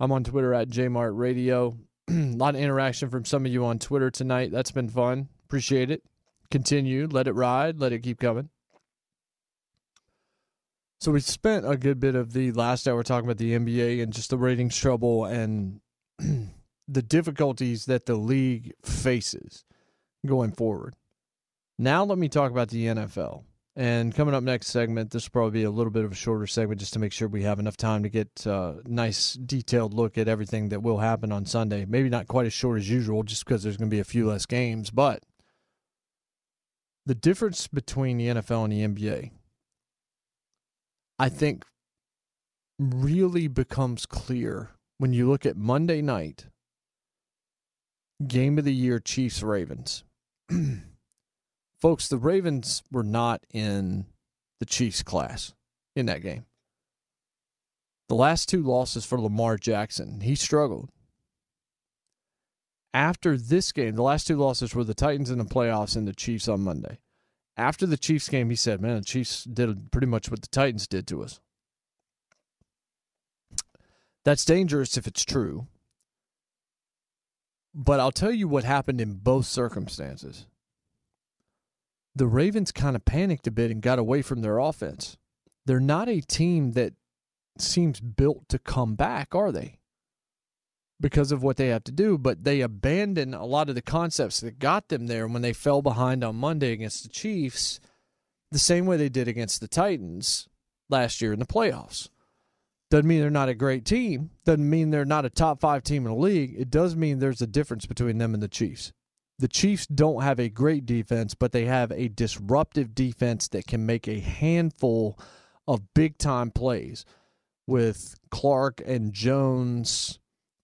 I'm on Twitter at JMartRadio. a lot of interaction from some of you on Twitter tonight. That's been fun. Appreciate it. Continue. Let it ride. Let it keep coming. So we spent a good bit of the last hour talking about the NBA and just the ratings trouble and the difficulties that the league faces going forward. Now, let me talk about the NFL. And coming up next segment, this will probably be a little bit of a shorter segment just to make sure we have enough time to get a nice detailed look at everything that will happen on Sunday. Maybe not quite as short as usual just because there's going to be a few less games, but the difference between the NFL and the NBA, I think, really becomes clear when you look at Monday night Game of the year Chiefs Ravens. Folks, the Ravens were not in the Chiefs class in that game. The last two losses for Lamar Jackson, he struggled. After this game, the last two losses were the Titans in the playoffs and the Chiefs on Monday. After the Chiefs game, he said, Man, the Chiefs did pretty much what the Titans did to us. That's dangerous if it's true. But I'll tell you what happened in both circumstances. The Ravens kind of panicked a bit and got away from their offense. They're not a team that seems built to come back, are they? Because of what they have to do, but they abandoned a lot of the concepts that got them there when they fell behind on Monday against the Chiefs, the same way they did against the Titans last year in the playoffs. Doesn't mean they're not a great team. Doesn't mean they're not a top five team in the league. It does mean there's a difference between them and the Chiefs. The Chiefs don't have a great defense, but they have a disruptive defense that can make a handful of big time plays with Clark and Jones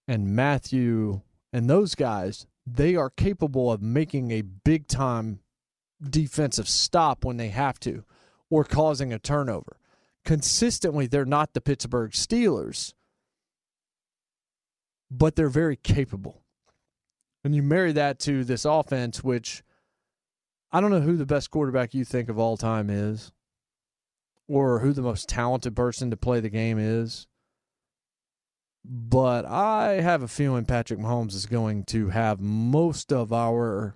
and Mathieu and those guys. They are capable of making a big time defensive stop when they have to or causing a turnover consistently they're not the Pittsburgh Steelers, but they're very capable. And you marry that to this offense, which I don't know who the best quarterback you think of all time is, or who the most talented person to play the game is. But I have a feeling Patrick Mahomes is going to have most of our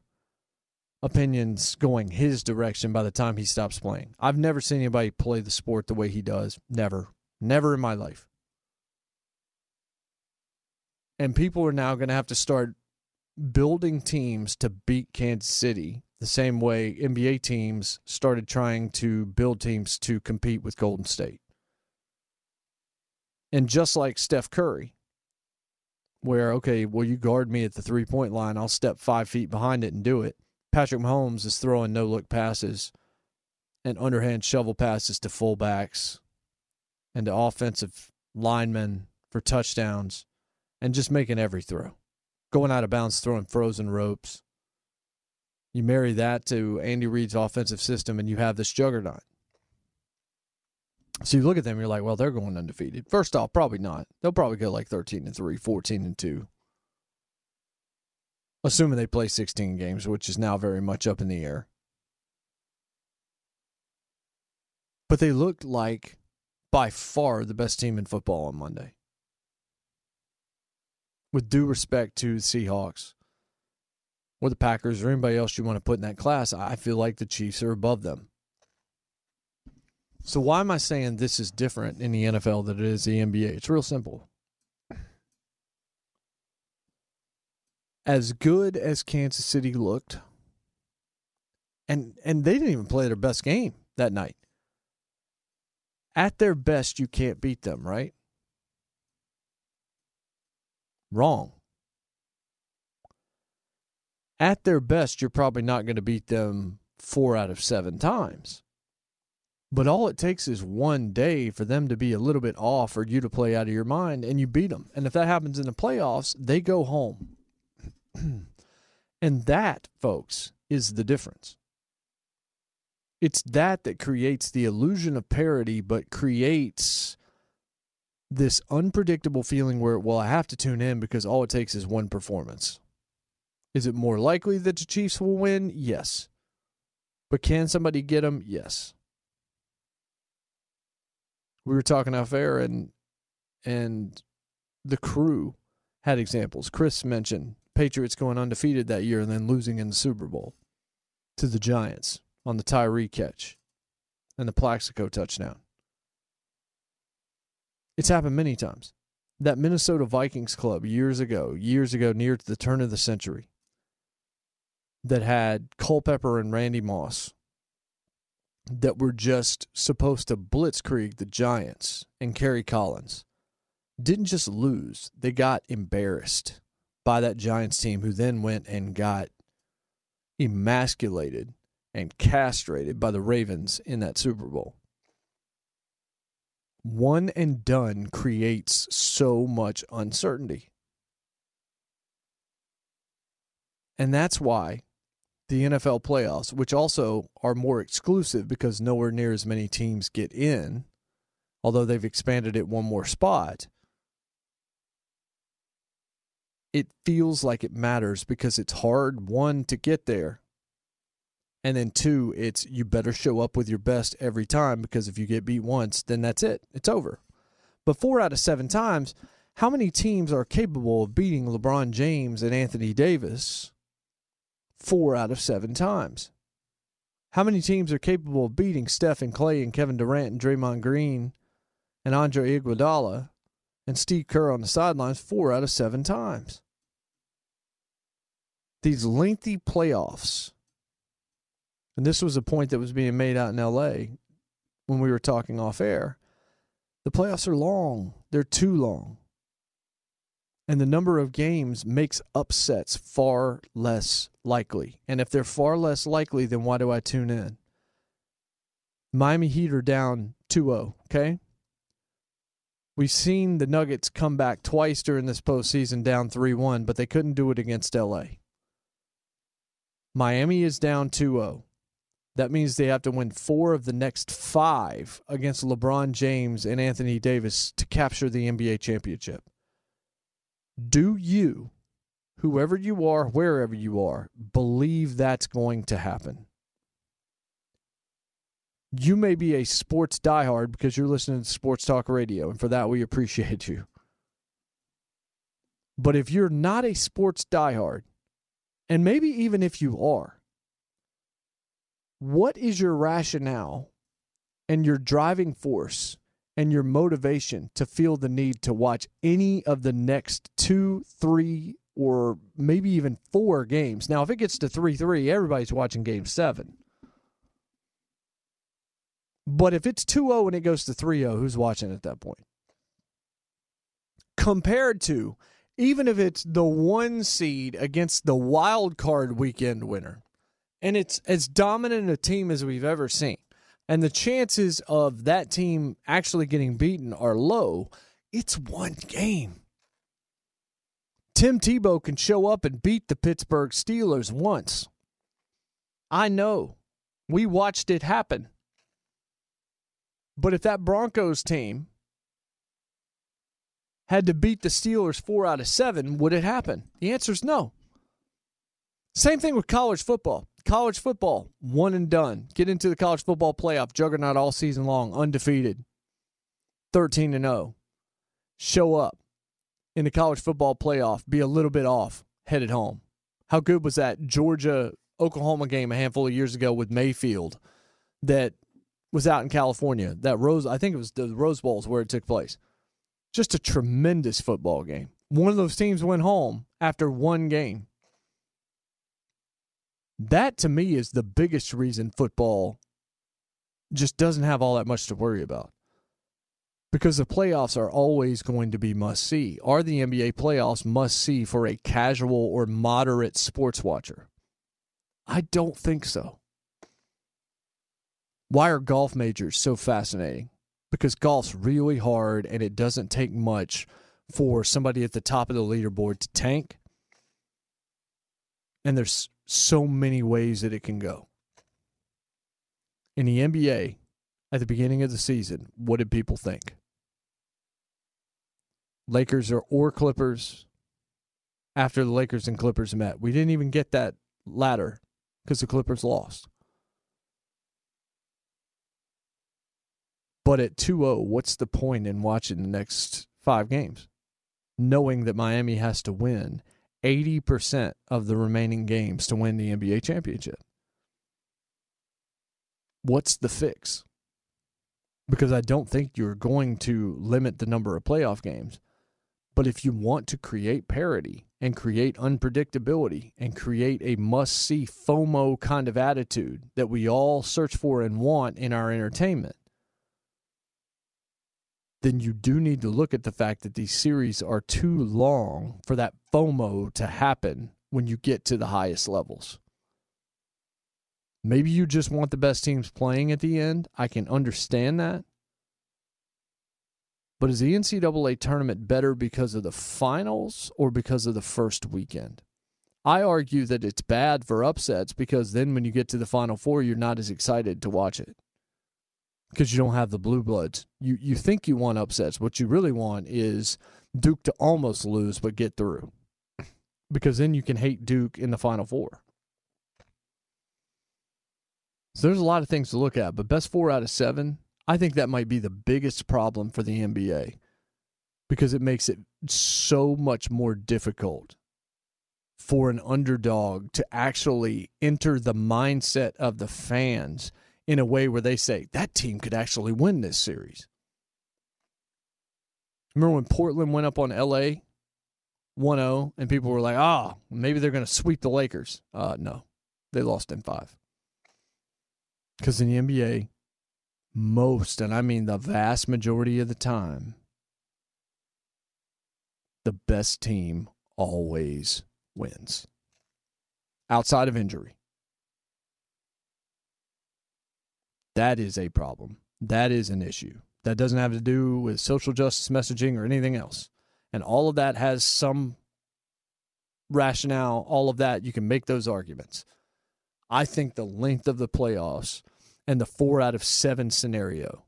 opinions going his direction by the time he stops playing. I've never seen anybody play the sport the way he does. Never. Never in my life. And people are now going to have to start building teams to beat Kansas City the same way NBA teams started trying to build teams to compete with Golden State. And just like Steph Curry, where, okay, well, you guard me at the three point line, I'll step five feet behind it and do it. Patrick Mahomes is throwing no look passes and underhand shovel passes to fullbacks and to offensive linemen for touchdowns and just making every throw. Going out of bounds, throwing frozen ropes. You marry that to Andy Reid's offensive system, and you have this juggernaut. So you look at them, you're like, well, they're going undefeated. First off, probably not. They'll probably go like 13 and 3, 14 and 2. Assuming they play 16 games, which is now very much up in the air. But they looked like by far the best team in football on Monday. With due respect to the Seahawks, or the Packers or anybody else you want to put in that class, I feel like the Chiefs are above them. So why am I saying this is different in the NFL than it is the NBA? It's real simple. As good as Kansas City looked, and and they didn't even play their best game that night. At their best, you can't beat them, right? Wrong at their best, you're probably not going to beat them four out of seven times. But all it takes is one day for them to be a little bit off or you to play out of your mind and you beat them. And if that happens in the playoffs, they go home. and that, folks, is the difference. It's that that creates the illusion of parity, but creates this unpredictable feeling where, well, I have to tune in because all it takes is one performance. Is it more likely that the Chiefs will win? Yes. But can somebody get them? Yes. We were talking off air, and and the crew had examples. Chris mentioned Patriots going undefeated that year and then losing in the Super Bowl to the Giants on the Tyree catch and the Plaxico touchdown. It's happened many times. That Minnesota Vikings club years ago, years ago, near to the turn of the century, that had Culpepper and Randy Moss that were just supposed to blitzkrieg the Giants and Kerry Collins didn't just lose, they got embarrassed by that Giants team who then went and got emasculated and castrated by the Ravens in that Super Bowl. One and done creates so much uncertainty. And that's why the NFL playoffs, which also are more exclusive because nowhere near as many teams get in, although they've expanded it one more spot. It feels like it matters because it's hard, one, to get there. And then two, it's you better show up with your best every time because if you get beat once, then that's it. It's over. But four out of seven times, how many teams are capable of beating LeBron James and Anthony Davis four out of seven times. How many teams are capable of beating Steph and Clay and Kevin Durant and Draymond Green and Andre Iguodala and Steve Kerr on the sidelines four out of seven times? These lengthy playoffs, and this was a point that was being made out in LA when we were talking off air. The playoffs are long, they're too long and the number of games makes upsets far less likely. And if they're far less likely, then why do I tune in? Miami Heat are down 2 0, okay? We've seen the Nuggets come back twice during this postseason down 3 1, but they couldn't do it against LA. Miami is down 2 0. That means they have to win four of the next five against LeBron James and Anthony Davis to capture the NBA championship. Do you, whoever you are, wherever you are, believe that's going to happen? You may be a sports diehard because you're listening to sports talk radio, and for that we appreciate you. But if you're not a sports diehard, and maybe even if you are, what is your rationale and your driving force and your motivation to feel the need to watch any of the next two, three, or maybe even four games? Now, if it gets to 3 3, everybody's watching game seven. But if it's 2 0 and it goes to 3 0, who's watching at that point? Compared to, even if it's the one seed against the wild card weekend winner, and it's as dominant a team as we've ever seen, and the chances of that team actually getting beaten are low, it's one game. Tim Tebow can show up and beat the Pittsburgh Steelers once. I know. We watched it happen. But if that Broncos team had to beat the Steelers four out of seven, would it happen? The answer is no. Same thing with college football. College football, one and done. Get into the college football playoff, juggernaut all season long, undefeated, 13 and 0. Show up in the college football playoff, be a little bit off, headed home. How good was that Georgia Oklahoma game a handful of years ago with Mayfield that was out in California. That Rose, I think it was the Rose Bowls where it took place. Just a tremendous football game. One of those teams went home after one game. That to me is the biggest reason football just doesn't have all that much to worry about. Because the playoffs are always going to be must see. Are the NBA playoffs must see for a casual or moderate sports watcher? I don't think so. Why are golf majors so fascinating? Because golf's really hard and it doesn't take much for somebody at the top of the leaderboard to tank. And there's so many ways that it can go. In the NBA, at the beginning of the season, what did people think? Lakers or, or Clippers after the Lakers and Clippers met. We didn't even get that ladder because the Clippers lost. But at 2 0, what's the point in watching the next five games? Knowing that Miami has to win 80% of the remaining games to win the NBA championship. What's the fix? Because I don't think you're going to limit the number of playoff games. But if you want to create parity and create unpredictability and create a must see FOMO kind of attitude that we all search for and want in our entertainment, then you do need to look at the fact that these series are too long for that FOMO to happen when you get to the highest levels. Maybe you just want the best teams playing at the end. I can understand that. But is the NCAA tournament better because of the finals or because of the first weekend? I argue that it's bad for upsets because then when you get to the final four, you're not as excited to watch it because you don't have the blue bloods. You you think you want upsets. What you really want is Duke to almost lose but get through. Because then you can hate Duke in the final four. So there's a lot of things to look at, but best 4 out of 7, I think that might be the biggest problem for the NBA because it makes it so much more difficult for an underdog to actually enter the mindset of the fans in a way where they say that team could actually win this series. Remember when Portland went up on LA 1 0 and people were like, ah, maybe they're going to sweep the Lakers? Uh, no, they lost in five. Because in the NBA, most, and I mean the vast majority of the time, the best team always wins outside of injury. That is a problem. That is an issue. That doesn't have to do with social justice messaging or anything else. And all of that has some rationale, all of that. You can make those arguments. I think the length of the playoffs and the four out of seven scenario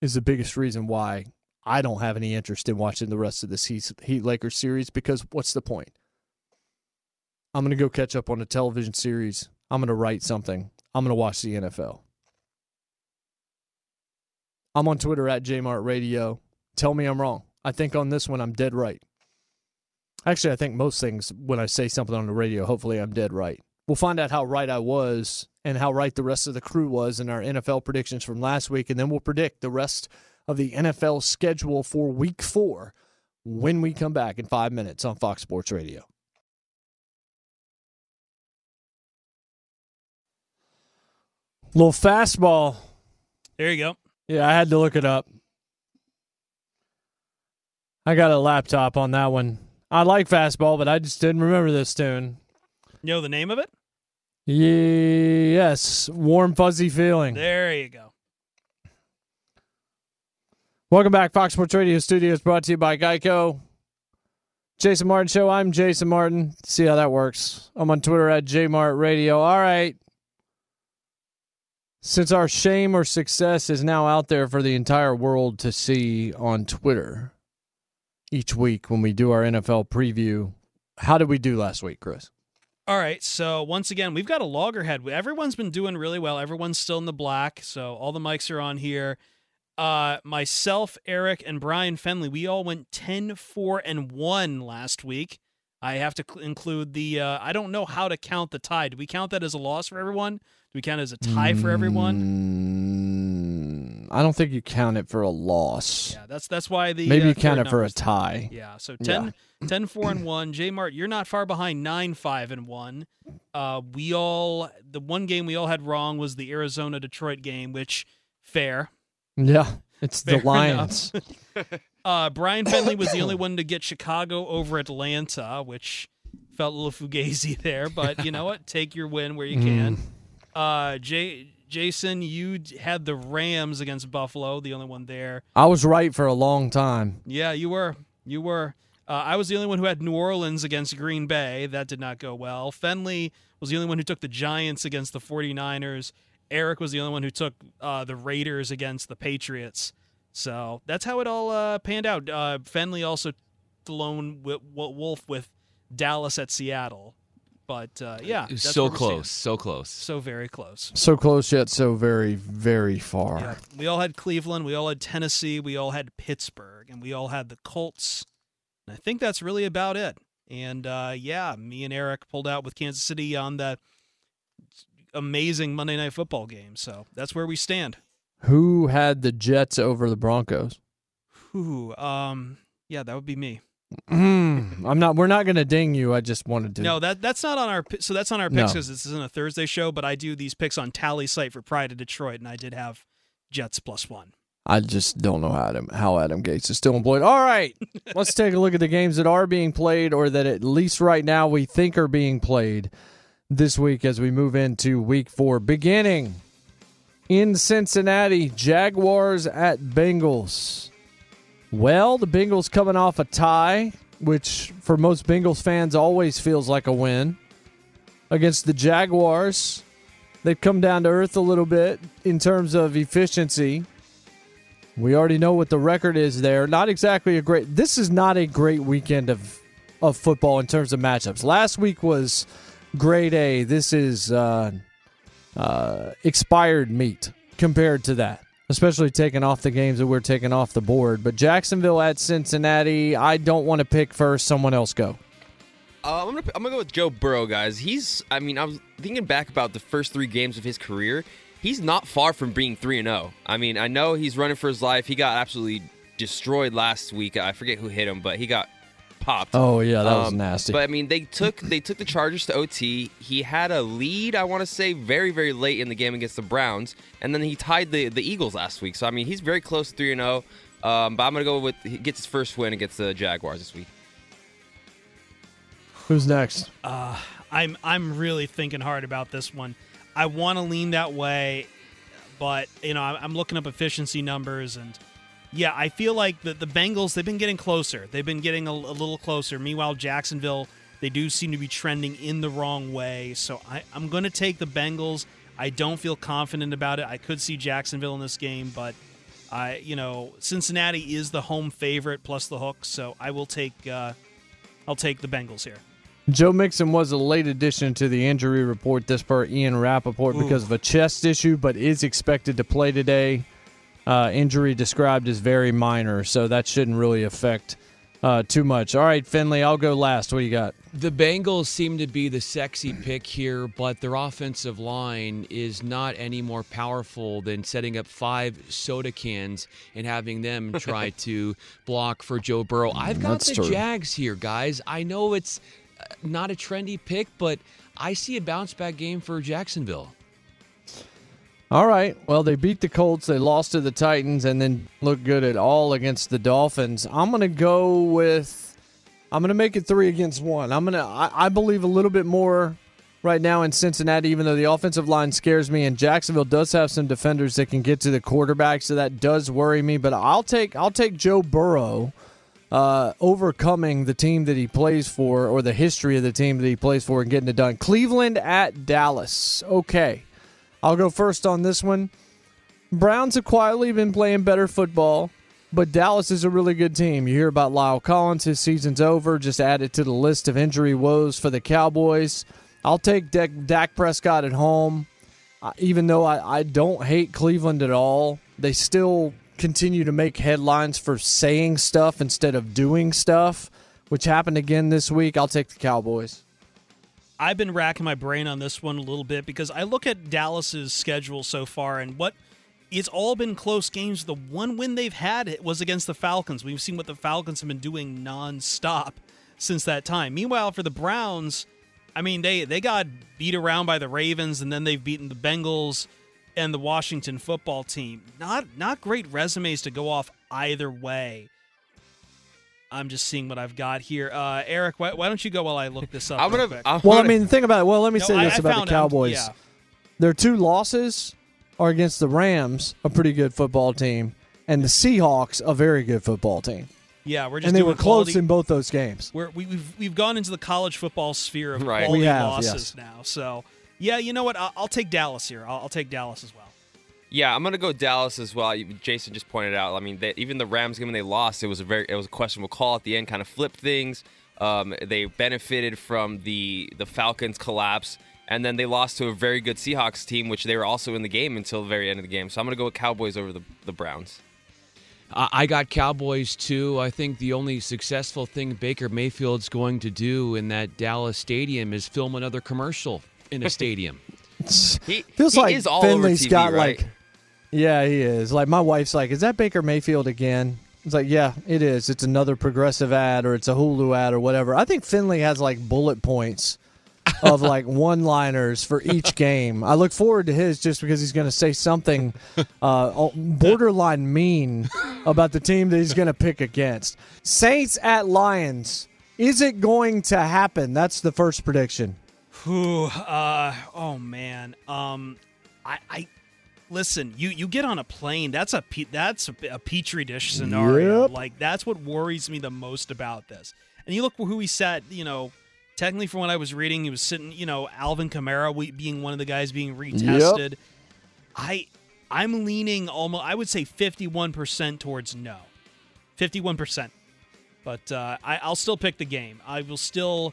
is the biggest reason why I don't have any interest in watching the rest of this Heat, Heat Lakers series because what's the point? I'm going to go catch up on a television series. I'm going to write something. I'm going to watch the NFL. I'm on Twitter at JMartRadio. Tell me I'm wrong. I think on this one I'm dead right. Actually, I think most things when I say something on the radio, hopefully I'm dead right. We'll find out how right I was and how right the rest of the crew was in our NFL predictions from last week, and then we'll predict the rest of the NFL schedule for week four when we come back in five minutes on Fox Sports Radio. Little fastball. There you go. Yeah, I had to look it up. I got a laptop on that one. I like fastball, but I just didn't remember this tune. You know the name of it? Yes, warm fuzzy feeling. There you go. Welcome back, Fox Sports Radio Studios, brought to you by Geico. Jason Martin Show. I'm Jason Martin. See how that works. I'm on Twitter at JMartRadio. All right. Since our shame or success is now out there for the entire world to see on Twitter each week when we do our NFL preview, how did we do last week, Chris? All right, so once again, we've got a loggerhead. Everyone's been doing really well. Everyone's still in the black, so all the mics are on here. Uh, myself, Eric, and Brian Fenley, we all went 10, 4, and 1 last week. I have to cl- include the, uh, I don't know how to count the tie. Do we count that as a loss for everyone? Do we count it as a tie for everyone? Mm, I don't think you count it for a loss. Yeah, that's that's why the Maybe uh, you count it for a tie. Yeah, so 10, 10 4 and 1. J Mart, you're not far behind 9 5 and 1. Uh, we all the one game we all had wrong was the Arizona Detroit game, which fair. Yeah, it's the Lions. uh, Brian Fenley was the only one to get Chicago over Atlanta, which felt a little fugazi there, but you know what? Take your win where you can. Uh, Jay, Jason, you had the Rams against Buffalo, the only one there. I was right for a long time. Yeah, you were. You were. Uh, I was the only one who had New Orleans against Green Bay. That did not go well. Fenley was the only one who took the Giants against the 49ers. Eric was the only one who took uh, the Raiders against the Patriots. So that's how it all uh, panned out. Uh, Fenley also the lone w- w- wolf with Dallas at Seattle. But uh, yeah, that's so where we stand. close, so close. So very close. So close yet so very, very far. Yeah. We all had Cleveland, we all had Tennessee, we all had Pittsburgh, and we all had the Colts. And I think that's really about it. And uh, yeah, me and Eric pulled out with Kansas City on that amazing Monday Night Football game. So that's where we stand. Who had the Jets over the Broncos? Who? um, yeah, that would be me. Mm, I'm not. We're not going to ding you. I just wanted to. No, that that's not on our. So that's on our picks because this isn't a Thursday show. But I do these picks on Tallysight for Pride of Detroit, and I did have Jets plus one. I just don't know how Adam how Adam Gase is still employed. All right, let's take a look at the games that are being played, or that at least right now we think are being played this week as we move into Week Four, beginning in Cincinnati. Jaguars at Bengals. Well, the Bengals coming off a tie, which for most Bengals fans always feels like a win against the Jaguars. They've come down to earth a little bit in terms of efficiency. We already know what the record is there. Not exactly a great. This is not a great weekend of of football in terms of matchups. Last week was grade A. This is uh, uh, expired meat compared to that, especially taking off the games that we're taking off the board. But Jacksonville at Cincinnati, I don't want to pick first. Someone else go. Uh, I'm gonna I'm gonna go with Joe Burrow, guys. He's I mean I was thinking back about the first three games of his career. He's not far from being three and zero. I mean I know he's running for his life. He got absolutely destroyed last week. I forget who hit him, but he got popped. Oh yeah, that was Um, nasty. But I mean, they took they took the Chargers to OT. He had a lead, I want to say, very very late in the game against the Browns, and then he tied the the Eagles last week. So I mean, he's very close to three and zero. Um, but I'm gonna go with he gets his first win against the Jaguars this week. Who's next? Uh, I'm I'm really thinking hard about this one. I want to lean that way, but you know I'm, I'm looking up efficiency numbers and yeah, I feel like the the Bengals they've been getting closer. They've been getting a, a little closer. Meanwhile, Jacksonville they do seem to be trending in the wrong way. So I, I'm going to take the Bengals. I don't feel confident about it. I could see Jacksonville in this game, but I you know Cincinnati is the home favorite plus the hook. So I will take uh, I'll take the Bengals here. Joe Mixon was a late addition to the injury report this per Ian Rapoport Ooh. because of a chest issue, but is expected to play today. Uh, injury described as very minor, so that shouldn't really affect uh, too much. All right, Finley, I'll go last. What do you got? The Bengals seem to be the sexy pick here, but their offensive line is not any more powerful than setting up five soda cans and having them try to block for Joe Burrow. I've got That's the true. Jags here, guys. I know it's uh, not a trendy pick, but I see a bounce back game for Jacksonville. All right. Well, they beat the Colts. They lost to the Titans, and then looked good at all against the Dolphins. I'm going to go with. I'm going to make it three against one. I'm going to. I believe a little bit more right now in Cincinnati, even though the offensive line scares me, and Jacksonville does have some defenders that can get to the quarterback, so that does worry me. But I'll take. I'll take Joe Burrow. Uh, overcoming the team that he plays for, or the history of the team that he plays for, and getting it done. Cleveland at Dallas. Okay. I'll go first on this one. Browns have quietly been playing better football, but Dallas is a really good team. You hear about La'el Collins, his season's over, just added to the list of injury woes for the Cowboys. I'll take Dak, Dak Prescott at home. Uh, even though I, I don't hate Cleveland at all, they still continue to make headlines for saying stuff instead of doing stuff, which happened again this week. I'll take the Cowboys. I've been racking my brain on this one a little bit because I look at Dallas's schedule so far and what it's all been close games. The one win they've had was against the Falcons. We've seen what the Falcons have been doing nonstop since that time. Meanwhile, for the Browns, I mean they they got beat around by the Ravens and then they've beaten the Bengals and the Washington football team. Not not great resumes to go off either way. I'm just seeing what I've got here. Uh, Eric, why, why don't you go while I look this up? I'm gonna- I'm Well, I mean, think about it. Well, let me No, say this I about found the out, Cowboys. yeah. Their two losses are against the Rams, a pretty good football team, and the Seahawks, a very good football team. Yeah, we're just and they doing were close in both those games. We're, we, we've we've gone into the college football sphere of Right. quality have, losses yes. now. So yeah, you know what? I'll, I'll take Dallas here. I'll, I'll take Dallas as well. Yeah, I'm gonna go Dallas as well. Jason just pointed out. I mean, they, even the Rams game when they lost, it was a very it was a questionable call at the end, kind of flipped things. Um, they benefited from the the Falcons collapse, and then they lost to a very good Seahawks team, which they were also in the game until the very end of the game. So I'm gonna go with Cowboys over the the Browns. I I got Cowboys too. I think the only successful thing Baker Mayfield's going to do in that Dallas stadium is film another commercial in a stadium. He Feels he like is all Finley's over TV, got right? like, yeah, he is. Like my wife's like, is that Baker Mayfield again? It's like, yeah, it is. It's another progressive ad or it's a Hulu ad or whatever. I think Finley has like bullet points of like one-liners for each game. I look forward to his just because he's going to say something uh, borderline mean about the team that he's going to pick against. Saints at Lions. Is it going to happen? That's the first prediction. Whew, uh, oh man. Um, I, I listen. You you get on a plane. That's a pe- that's a, a petri dish scenario. Yep. Like that's what worries me the most about this. And you look who he sat. You know, technically from what I was reading, he was sitting. You know, Alvin Kamara we- being one of the guys being retested. I I'm leaning almost. I would say fifty one percent towards no. Fifty one percent. But uh, I, I'll still pick the game. I will still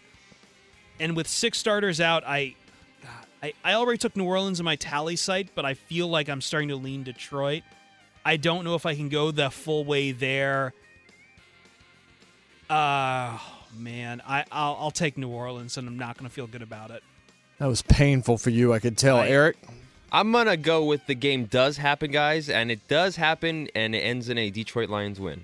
and with six starters out, I, I I already took New Orleans in my Tallysight, but I feel like I'm starting to lean Detroit. I don't know if I can go the full way there. Uh man, I I'll, I'll take New Orleans, and I'm not going to feel good about it. That was painful for you, I could tell. I- Eric? I'm gonna go with the game does happen, guys, and it does happen, and it ends in a Detroit Lions win.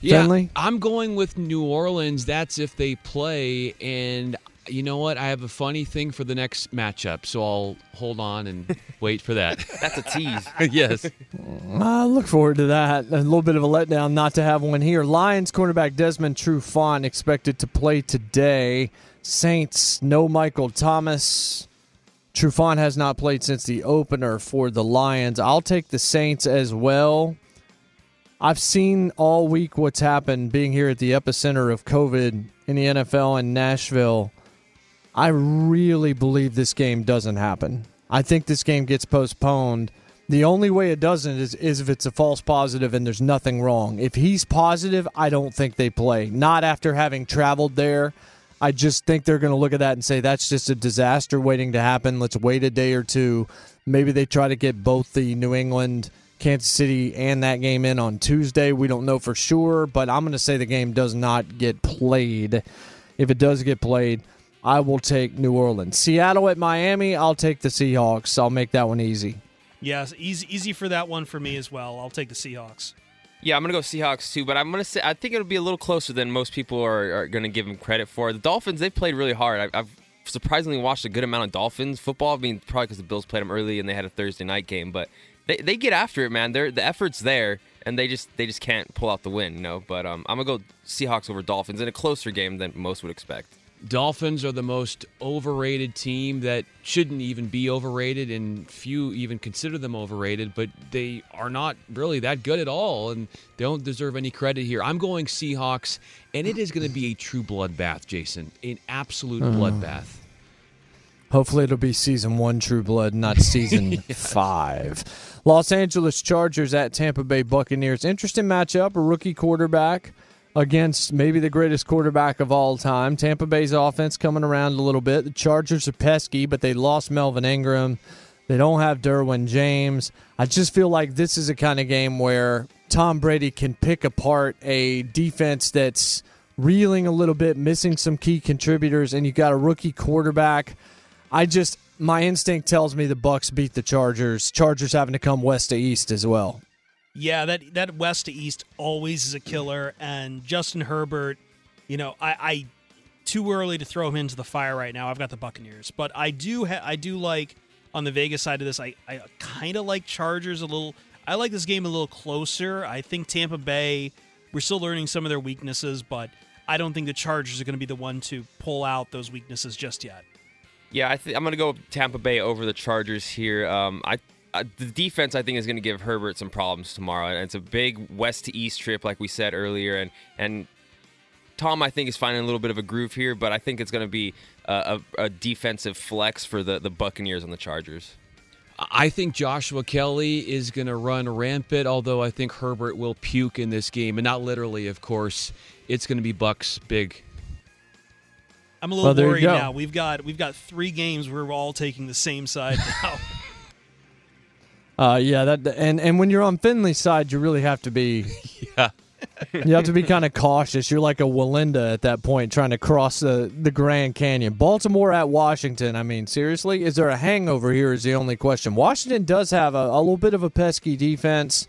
Yeah, Finley? I'm going with New Orleans. That's if they play. And you know what? I have a funny thing for the next matchup, so I'll hold on and wait for that. That's a tease. yes. I look forward to that. A little bit of a letdown not to have one here. Lions cornerback Desmond Trufant expected to play today. Saints, no Michael Thomas. Trufant has not played since the opener for the Lions. I'll take the Saints as well. I've seen all week what's happened being here at the epicenter of COVID in the NFL in Nashville. I really believe this game doesn't happen. I think this game gets postponed. The only way it doesn't is, is if it's a false positive and there's nothing wrong. If he's positive, I don't think they play. Not after having traveled there. I just think they're going to look at that and say that's just a disaster waiting to happen. Let's wait a day or two. Maybe they try to get both the New England Kansas City and that game in on Tuesday. We don't know for sure, but I'm going to say the game does not get played. If it does get played, I will take New Orleans. Seattle at Miami, I'll take the Seahawks. I'll make that one easy. Yes, easy easy for that one for me as well. I'll take the Seahawks. Yeah, I'm gonna go Seahawks too, but I'm gonna say I think it'll be a little closer than most people are, are gonna give them credit for. The Dolphins they played really hard. I, I've surprisingly watched a good amount of Dolphins football. I mean, probably because the Bills played them early and they had a Thursday night game, but they, they get after it, man. They're, the effort's there, and they just they just can't pull out the win, you know. But um, I'm gonna go Seahawks over Dolphins in a closer game than most would expect. Dolphins are the most overrated team that shouldn't even be overrated, and few even consider them overrated, but they are not really that good at all, and they don't deserve any credit here. I'm going Seahawks, and it is going to be a true bloodbath, Jason. An absolute Uh. bloodbath. Hopefully, it'll be season one True Blood, not season five. Los Angeles Chargers at Tampa Bay Buccaneers. Interesting matchup. A rookie quarterback against maybe the greatest quarterback of all time. Tampa Bay's offense coming around a little bit. The Chargers are pesky, but they lost Melvin Ingram. They don't have Derwin James. I just feel like this is a kind of game where Tom Brady can pick apart a defense that's reeling a little bit, missing some key contributors, and you got a rookie quarterback. I just my instinct tells me the Bucs beat the Chargers. Chargers having to come west to east as well. Yeah, that that west to east always is a killer, and Justin Herbert, you know, I, I too early to throw him into the fire right now. I've got the Buccaneers, but I do ha- I do like on the Vegas side of this. I I kind of like Chargers a little. I like this game a little closer. I think Tampa Bay. We're still learning some of their weaknesses, but I don't think the Chargers are going to be the one to pull out those weaknesses just yet. Yeah, I I'm going to go Tampa Bay over the Chargers here. Um, I, I the defense I think is going to give Herbert some problems tomorrow, and it's a big west to east trip, like we said earlier, and and Tom I think is finding a little bit of a groove here, but I think it's going to be a, a, a defensive flex for the the Buccaneers on the Chargers. I think Joshua Kelley is going to run rampant, although I think Herbert will puke in this game, and not literally, of course. It's going to be Bucs big. I'm a little Well, worried go. now. We've got we've got three games where we're all taking the same side now. Uh, yeah, that and and when you're on Finley's side, you really have to be. Yeah. you have to be kind of cautious. You're like a Wallenda at that point, trying to cross the the Grand Canyon. Baltimore at Washington. I mean, seriously, is there a hangover here? Is the only question. Washington does have a, a little bit of a pesky defense.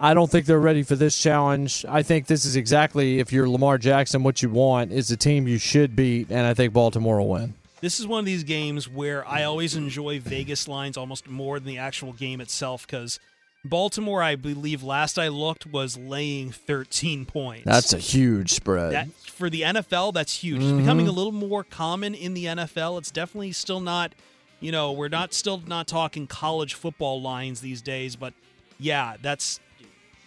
I don't think they're ready for this challenge. I think this is exactly if you're Lamar Jackson, what you want is a team you should beat, and I think Baltimore will win. This is one of these games where I always enjoy Vegas lines almost more than the actual game itself because Baltimore, I believe, last I looked, was laying 13 points. That's a huge spread. That for the NFL, that's huge. It's Mhm. becoming a little more common in the NFL. It's definitely still not, you know, we're not still not talking college football lines these days, but yeah, that's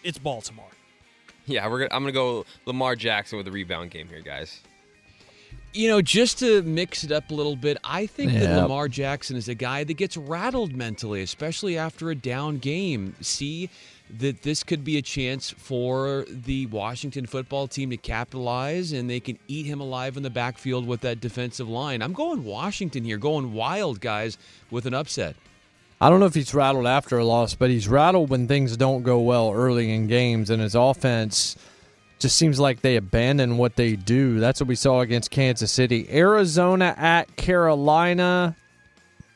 it's Baltimore. Yeah, we're gonna, I'm going to go Lamar Jackson with a rebound game here, guys. You know, just to mix it up a little bit, I think that Lamar Jackson is a guy that gets rattled mentally, especially after a down game. See that this could be a chance for the Washington football team to capitalize and they can eat him alive in the backfield with that defensive line. I'm going Washington here, going wild, guys, with an upset. I don't know if he's rattled after a loss, but he's rattled when things don't go well early in games, and his offense just seems like they abandon what they do. That's what we saw against Kansas City. Arizona at Carolina.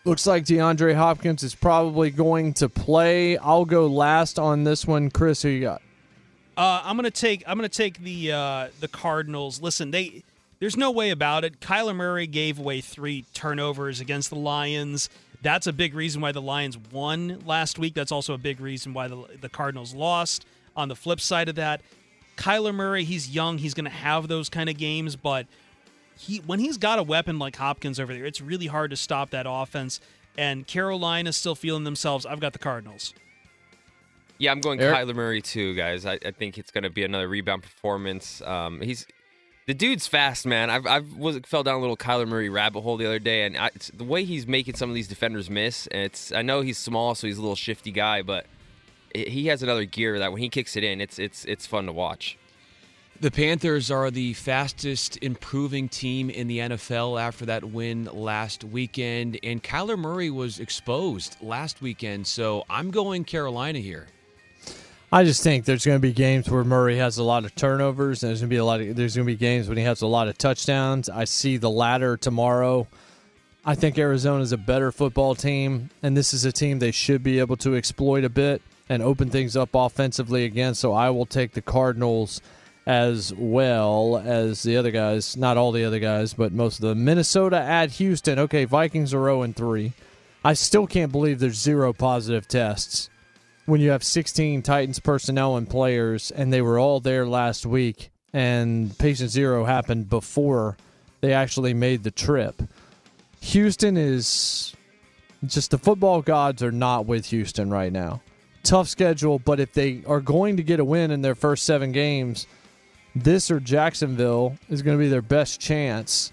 Looks like DeAndre Hopkins is probably going to play. I'll go last on this one. Chris, who you got? Uh, I'm gonna take I'm gonna take the uh, the Cardinals. Listen, they there's no way about it. Kyler Murray gave away three turnovers against the Lions. That's a big reason why the Lions won last week. That's also a big reason why the the Cardinals lost. On the flip side of that, Kyler Murray, he's young. He's gonna have those kind of games, but he when he's got a weapon like Hopkins over there, it's really hard to stop that offense. And Carolina's still feeling themselves. I've got the Cardinals. Yeah, I'm going Eric? Kyler Murray too, guys. I, I think it's going to be another rebound performance. Um, he's the dude's fast, man. I've I've was fell down a little Kyler Murray rabbit hole the other day, and I, it's, the way he's making some of these defenders miss. And it's I know he's small, so he's a little shifty guy, but it, he has another gear that when he kicks it in, it's it's it's fun to watch. The Panthers are the fastest improving team in the NFL after that win last weekend, and Kyler Murray was exposed last weekend, so I'm going Carolina here. I just think there's going to be games where Murray has a lot of turnovers, and there's going to be a lot of there's going to be games when he has a lot of touchdowns. I see the latter tomorrow. I think Arizona is a better football team, and this is a team they should be able to exploit a bit and open things up offensively again. So I will take the Cardinals as well as the other guys. Not all the other guys, but most of them. Minnesota at Houston. Okay, Vikings are 0 3. I still can't believe there's zero positive tests when you have 16 Titans personnel and players, and they were all there last week, and patient zero happened before they actually made the trip. Houston is just the football gods are not with Houston right now. Tough schedule, but if they are going to get a win in their first seven games, this or Jacksonville is going to be their best chance.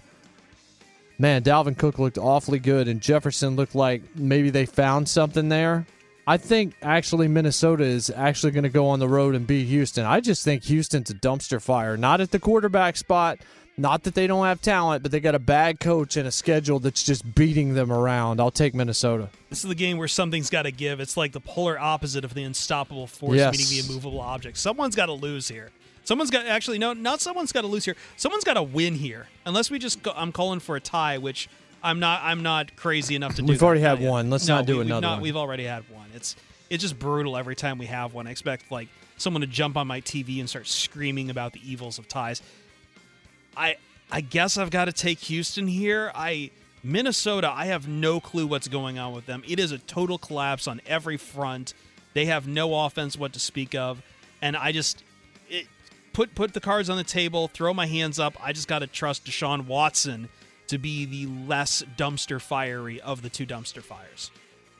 Man, Dalvin Cook looked awfully good, and Jefferson looked like maybe they found something there. I think actually Minnesota is actually going to go on the road and beat Houston. I just think Houston's a dumpster fire. Not at the quarterback spot, not that they don't have talent, but they got a bad coach and a schedule that's just beating them around. I'll take Minnesota. This is the game where something's got to give. It's like the polar opposite of the unstoppable force Yes. meeting the immovable object. Someone's got to lose here. Someone's got actually no, not someone's got to lose here. Someone's got to win here. Unless we just go, I'm calling for a tie, which I'm not. I'm not crazy enough to do. We've already had yet. one. Let's No, not do we- we've another not- one. We've already had one. It's it's just brutal every time we have one. I expect like someone to jump on my TV and start screaming about the evils of ties. I I guess I've got to take Houston here. I Minnesota, I have no clue what's going on with them. It is a total collapse on every front. They have no offense what to speak of, and I just it, put put the cards on the table, throw my hands up. I just got to trust Deshaun Watson to be the less dumpster fiery of the two dumpster fires.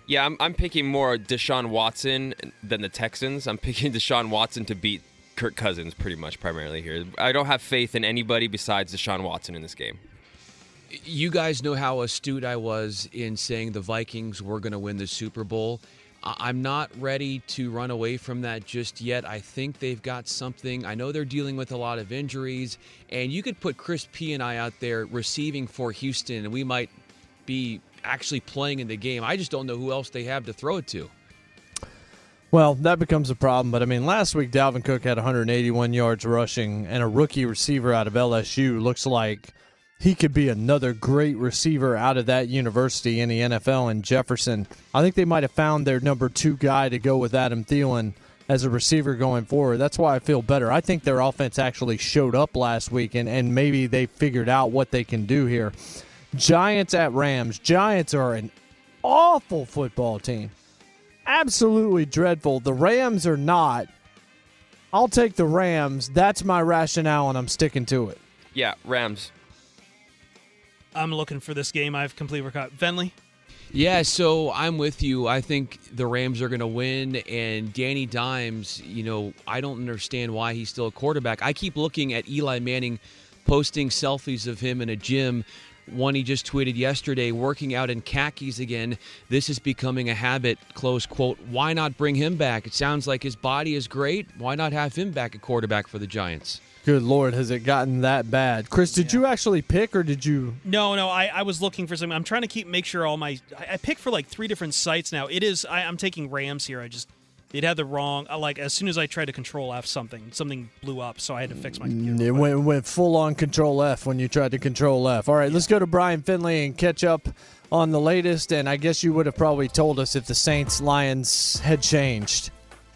Yeah, I'm, I'm picking more Deshaun Watson than the Texans. I'm picking Deshaun Watson to beat Kirk Cousins pretty much primarily here. I don't have faith in anybody besides Deshaun Watson in this game. You guys know how astute I was in saying the Vikings were going to win the Super Bowl. I'm not ready to run away from that just yet. I think they've got something. I know they're dealing with a lot of injuries, and you could put Chris P and I out there receiving for Houston, and we might be actually playing in the game. I just don't know who else they have to throw it to. Well, that becomes a problem. But I mean, last week Dalvin Cook had 181 yards rushing, and a rookie receiver out of LSU looks like he could be another great receiver out of that university in the NFL. And Jefferson, I think they might have found their number two guy to go with Adam Thielen as a receiver going forward. That's why I feel better. I think their offense actually showed up last week, and, and maybe they figured out what they can do here. Giants at Rams. Giants are an awful football team absolutely dreadful. The Rams are not. I'll take the Rams. That's my rationale, and I'm sticking to it. Yeah, Rams. I'm looking for this game. I've completely forgot. Venley, Yeah, so I'm with you. I think the Rams are going to win, and Danny Dimes, you know, I don't understand why he's still a quarterback. I keep looking at Eli Manning posting selfies of him in a gym. One he just tweeted yesterday, working out in khakis again. This is becoming a habit, close quote. Why not bring him back? It sounds like his body is great. Why not have him back at quarterback for the Giants? Good Lord, has it gotten that bad? Chris, did you actually pick, or did you? No, no. I, I was looking for something. I'm trying to keep make sure all my. I, I picked for like three different sites now. It is. I, I'm taking Rams here. I just it had the wrong. Uh, like as soon as I tried to control F something, something blew up. So I had to fix my mm, computer. It went, went full on Control F when you tried to Control F. All right, let's go to Brian Finley and catch up on the latest. And I guess you would have probably told us if the Saints Lions had changed.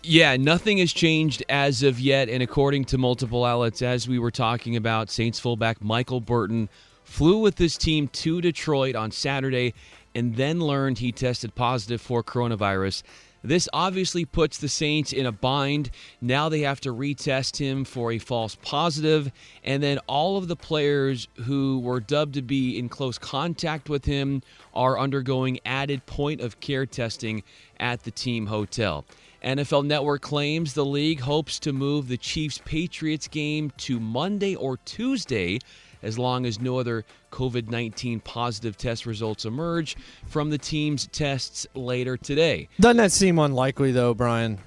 Yeah, nothing has changed as of yet. And according to multiple outlets, as we were talking about, Saints fullback Michael Burton flew with his team to Detroit on Saturday and then learned he tested positive for coronavirus. This obviously puts the Saints in a bind. Now they have to retest him for a false positive, and then all of the players who were dubbed to be in close contact with him are undergoing added point of care testing at the team hotel. NFL Network claims the league hopes to move the Chiefs Patriots game to Monday or Tuesday as long as no other COVID 19 positive test results emerge from the team's tests later today. Doesn't that seem unlikely, though, Brian?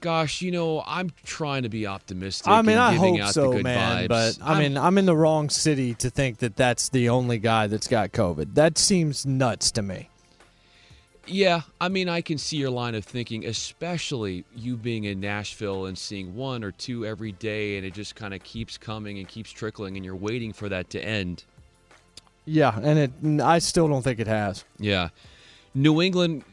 Gosh, you know, I'm trying to be optimistic. I mean, and I hope so, man. vibes. But I I'm- mean, I'm in the wrong city to think that that's the only guy that's got COVID. That seems nuts to me. Yeah, I mean, I can see your line of thinking, especially you being in Nashville and seeing one or two every day, and it just kind of keeps coming and keeps trickling, and you're waiting for that to end. Yeah, and it. I still don't think it has. Yeah. New England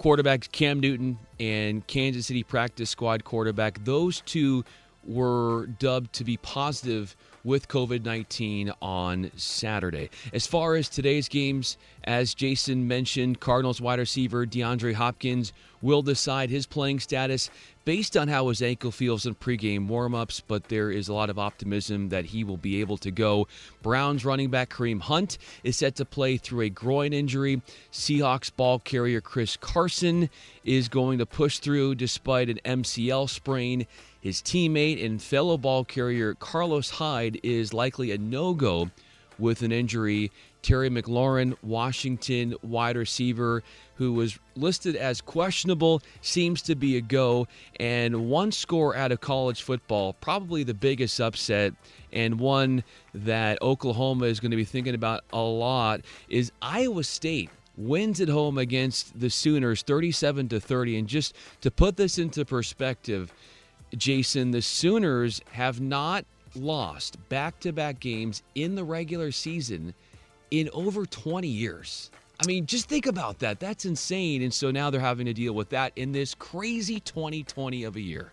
quarterbacks Cam Newton and Kansas City practice squad quarterback, those two were dubbed to be positive with COVID 19 on Saturday. As far as today's games, as Jason mentioned, Cardinals wide receiver DeAndre Hopkins will decide his playing status based on how his ankle feels in pregame warmups, but there is a lot of optimism that he will be able to go. Browns running back Kareem Hunt is set to play through a groin injury. Seahawks ball carrier Chris Carson is going to push through despite an MCL sprain. His teammate and fellow ball carrier Carlos Hyde is likely a no go with an injury. Terry McLaurin, Washington wide receiver, who was listed as questionable, seems to be a go. And one score out of college football, probably the biggest upset, and one that Oklahoma is going to be thinking about a lot, is Iowa State wins at home against the Sooners 37 to 30 and just to put this into perspective Jason, the Sooners have not lost back to back games in the regular season in over 20 years. I mean, just think about that. That's insane. And so now they're having to deal with that in this crazy 2020 of a year.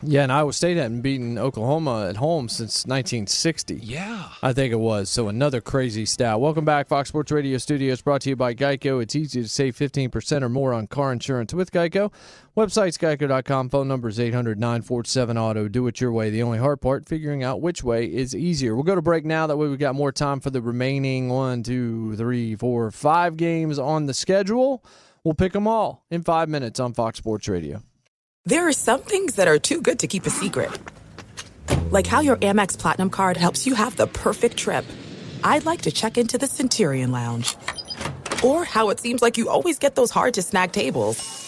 Yeah, and Iowa State hadn't beaten Oklahoma at home since 1960. Yeah. I think it was. So another crazy stat. Welcome back, Fox Sports Radio Studios, brought to you by Geico. It's easy to save 15% or more on car insurance with Geico. Website's geico.com. Phone number is 800 947 Auto. Do it your way. The only hard part, figuring out which way is easier. We'll go to break now. That way we've got more time for the remaining one, two, three, four, five games on the schedule. We'll pick them all in five minutes on Fox Sports Radio. There are some things that are too good to keep a secret. Like how your Amex Platinum card helps you have the perfect trip. I'd like to check into the Centurion Lounge. Or how it seems like you always get those hard to snag tables.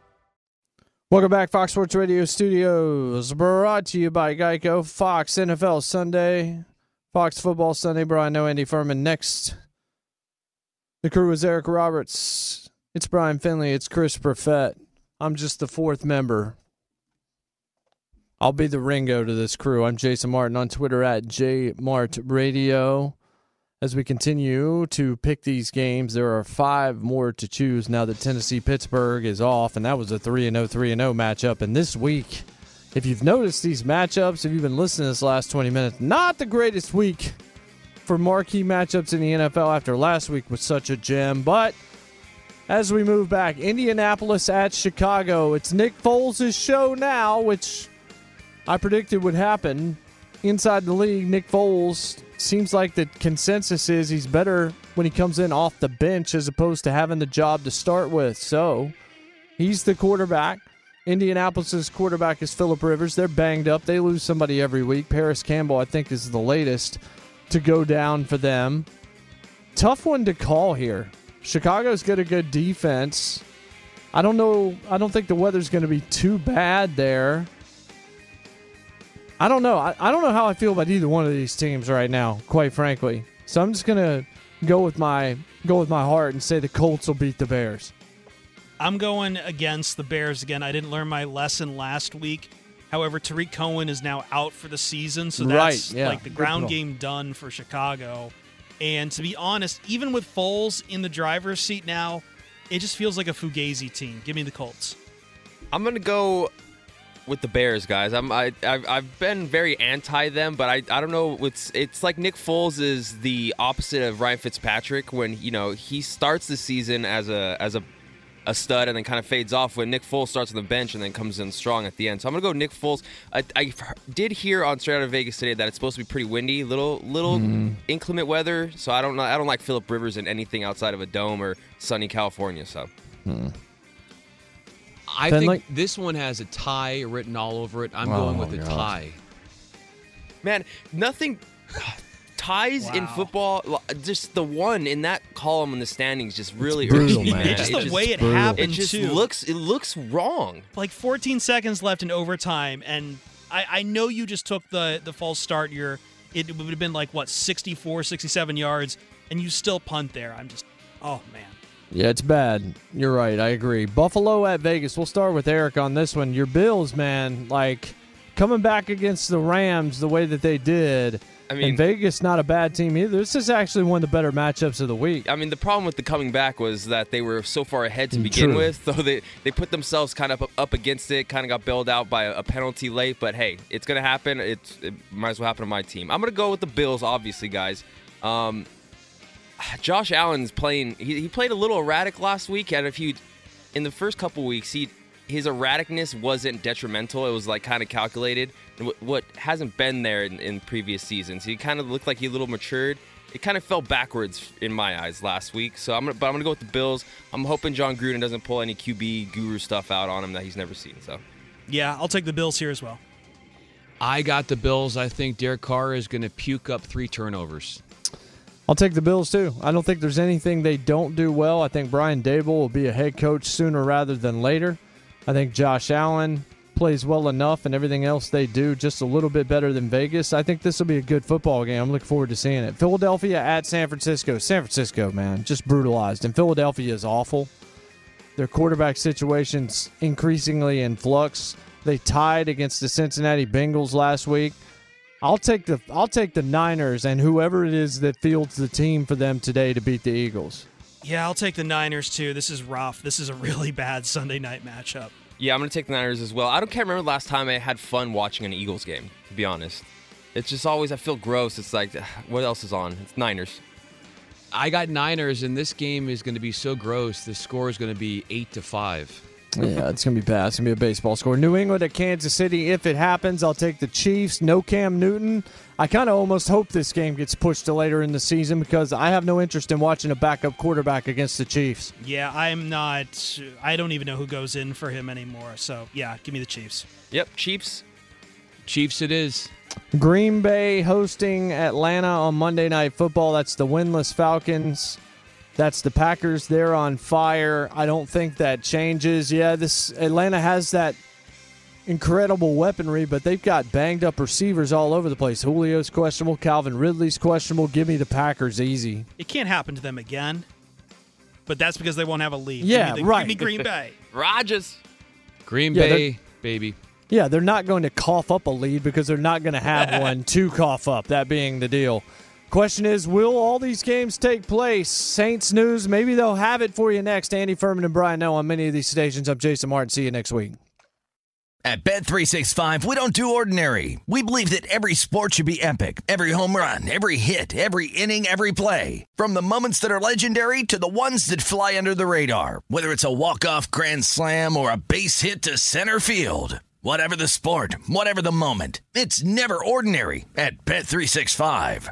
Welcome back, Fox Sports Radio Studios. Brought to you by Geico, Fox NFL Sunday, Fox Football Sunday. Brian, Noe Andy Furman. Next, the crew is Eric Roberts. It's Brian Finley. It's Chris Perfett. I'm just the fourth member. I'll be the Ringo to this crew. I'm Jason Martin on Twitter at JMartRadio. As we continue to pick these games, there are five more to choose now that Tennessee Pittsburgh is off, and that was a 3 0 3 0 matchup. And this week, if you've noticed these matchups, if you've been listening this last 20 minutes, not the greatest week for marquee matchups in the NFL after last week was such a gem. But as we move back, Indianapolis at Chicago, it's Nick Foles' show now, which I predicted would happen inside the league. Nick Foles seems like the consensus is he's better when he comes in off the bench as opposed to having the job to start with. So he's the quarterback. Indianapolis's quarterback is Philip Rivers. They're banged up. They lose somebody every week. Parris Campbell, I think, is the latest to go down for them. Tough one to call here. Chicago's got a good defense. I don't know. I don't think the weather's going to be too bad there. I don't know. I, I don't know how I feel about either one of these teams right now, quite frankly. So I'm just gonna go with my go with my heart and say the Colts will beat the Bears. I'm going against the Bears again. I didn't learn my lesson last week. However, Tarik Cohen is now out for the season, so that's Right, yeah. like the ground game done for Chicago. And to be honest, even with Foles in the driver's seat now, it just feels like a Fugazi team. Give me the Colts. I'm gonna go with the Bears, guys. I'm I I've, I've been very anti them, but I I don't know. It's it's like Nick Foles is the opposite of Ryan Fitzpatrick when you know he starts the season as a as a a stud and then kind of fades off when Nick Foles starts on the bench and then comes in strong at the end. So I'm gonna go Nick Foles. I, I did hear on Straight Out of Vegas today that it's supposed to be pretty windy, little little Mhm. inclement weather. So I don't know. I don't like Philip Rivers in anything outside of a dome or sunny California. So. I Then, think like- this one has a tie written all over it. I'm Oh, going with oh, a God. tie. Man, nothing ties in football. Just the one in that column in the standings just really brutal, irks man. man. Just It the way it brutal. happened It just too. looks it looks wrong. like 14 seconds left in overtime and I, I know you just took the the false start you're it would have been like what 64 67 yards and you still punt there i'm just oh man Yeah, it's bad. You're right. I agree. Buffalo at Vegas. We'll start with Eric on this one. Your Bills, man, like coming back against the Rams the way that they did. I mean- and Vegas not a bad team either. This is actually one of the better matchups of the week. I mean, the problem with the coming back was that they were so far ahead to begin True. with, so they they put themselves kind of up, against it, kind of got bailed out by a, a penalty late. But hey, it's gonna happen. It's, it might as well happen to my team. I'm gonna go with the Bills, obviously, guys. Um, Josh Allen's playing. He, he played a little erratic last week, and if you in the first couple weeks, he his erraticness wasn't detrimental. It was like kind of calculated. And What, what hasn't been there in, in previous seasons. He kind of looked like he a little matured. It kind of fell backwards in my eyes last week. So I'm gonna, but I'm gonna go with the Bills. I'm hoping Jon Gruden doesn't pull any QB guru stuff out on him that he's never seen. So yeah i'll take the bills here as well I got the Bills. I think Derek Carr is going to puke up three turnovers. I'll take the Bills too. I don't think there's anything they don't do well. I think Brian Daboll will be a head coach sooner rather than later. I think Josh Allen plays well enough and everything else they do just a little bit better than Vegas. I think this will be a good football game. I'm looking forward to seeing it. Philadelphia at San Francisco. San Francisco, man, just brutalized. And Philadelphia is awful. Their quarterback situation's increasingly in flux. They tied against the Cincinnati Bengals last week. I'll take the I'll take the Niners and whoever it is that fields the team for them today to beat the Eagles. yeah i'll take the niners too this is rough this is a really bad sunday night matchup yeah, I'm gonna take the Niners as well. I don't can't remember the last time I had fun watching an Eagles game. To be honest, it's just always I feel gross. It's like what else is on? It's Niners. I got Niners, and this game is going to be so gross. The score is going to be eight to five. Yeah, it's gonna be bad. It's gonna be a baseball score. New England at Kansas City. If it happens, I'll take the Chiefs. No Cam Newton. I kind of almost hope this game gets pushed to later in the season because I have no interest in watching a backup quarterback against the Chiefs. yeah i'm not i don't even know who goes in for him anymore so yeah give me the chiefs Yep, Chiefs. Chiefs, it is. Green Bay hosting Atlanta on Monday Night Football. That's the winless Falcons. That's the Packers. They're on fire. I don't think that changes. Yeah, this Atlanta has that incredible weaponry, but they've got banged up receivers all over the place. Julio's questionable. Calvin Ridley's questionable. Give me the Packers easy. it can't happen to them again but that's because they won't have a lead Yeah, give me the, right. give me green bay Rodgers. Green Yeah, Bay, baby. Yeah, they're not going to cough up a lead because they're not going to have one to cough up, that being the deal. Question is, will all these games take place? Saints news, maybe they'll have it for you next. Andy Furman and Brian Noe on many of these stations. I'm Jason Martin. See you next week. At Bet365, we don't do ordinary. We believe that every sport should be epic. Every home run, every hit, every inning, every play. From the moments that are legendary to the ones that fly under the radar. Whether it's a walk-off grand slam or a base hit to center field. Whatever the sport, whatever the moment, it's never ordinary at Bet365.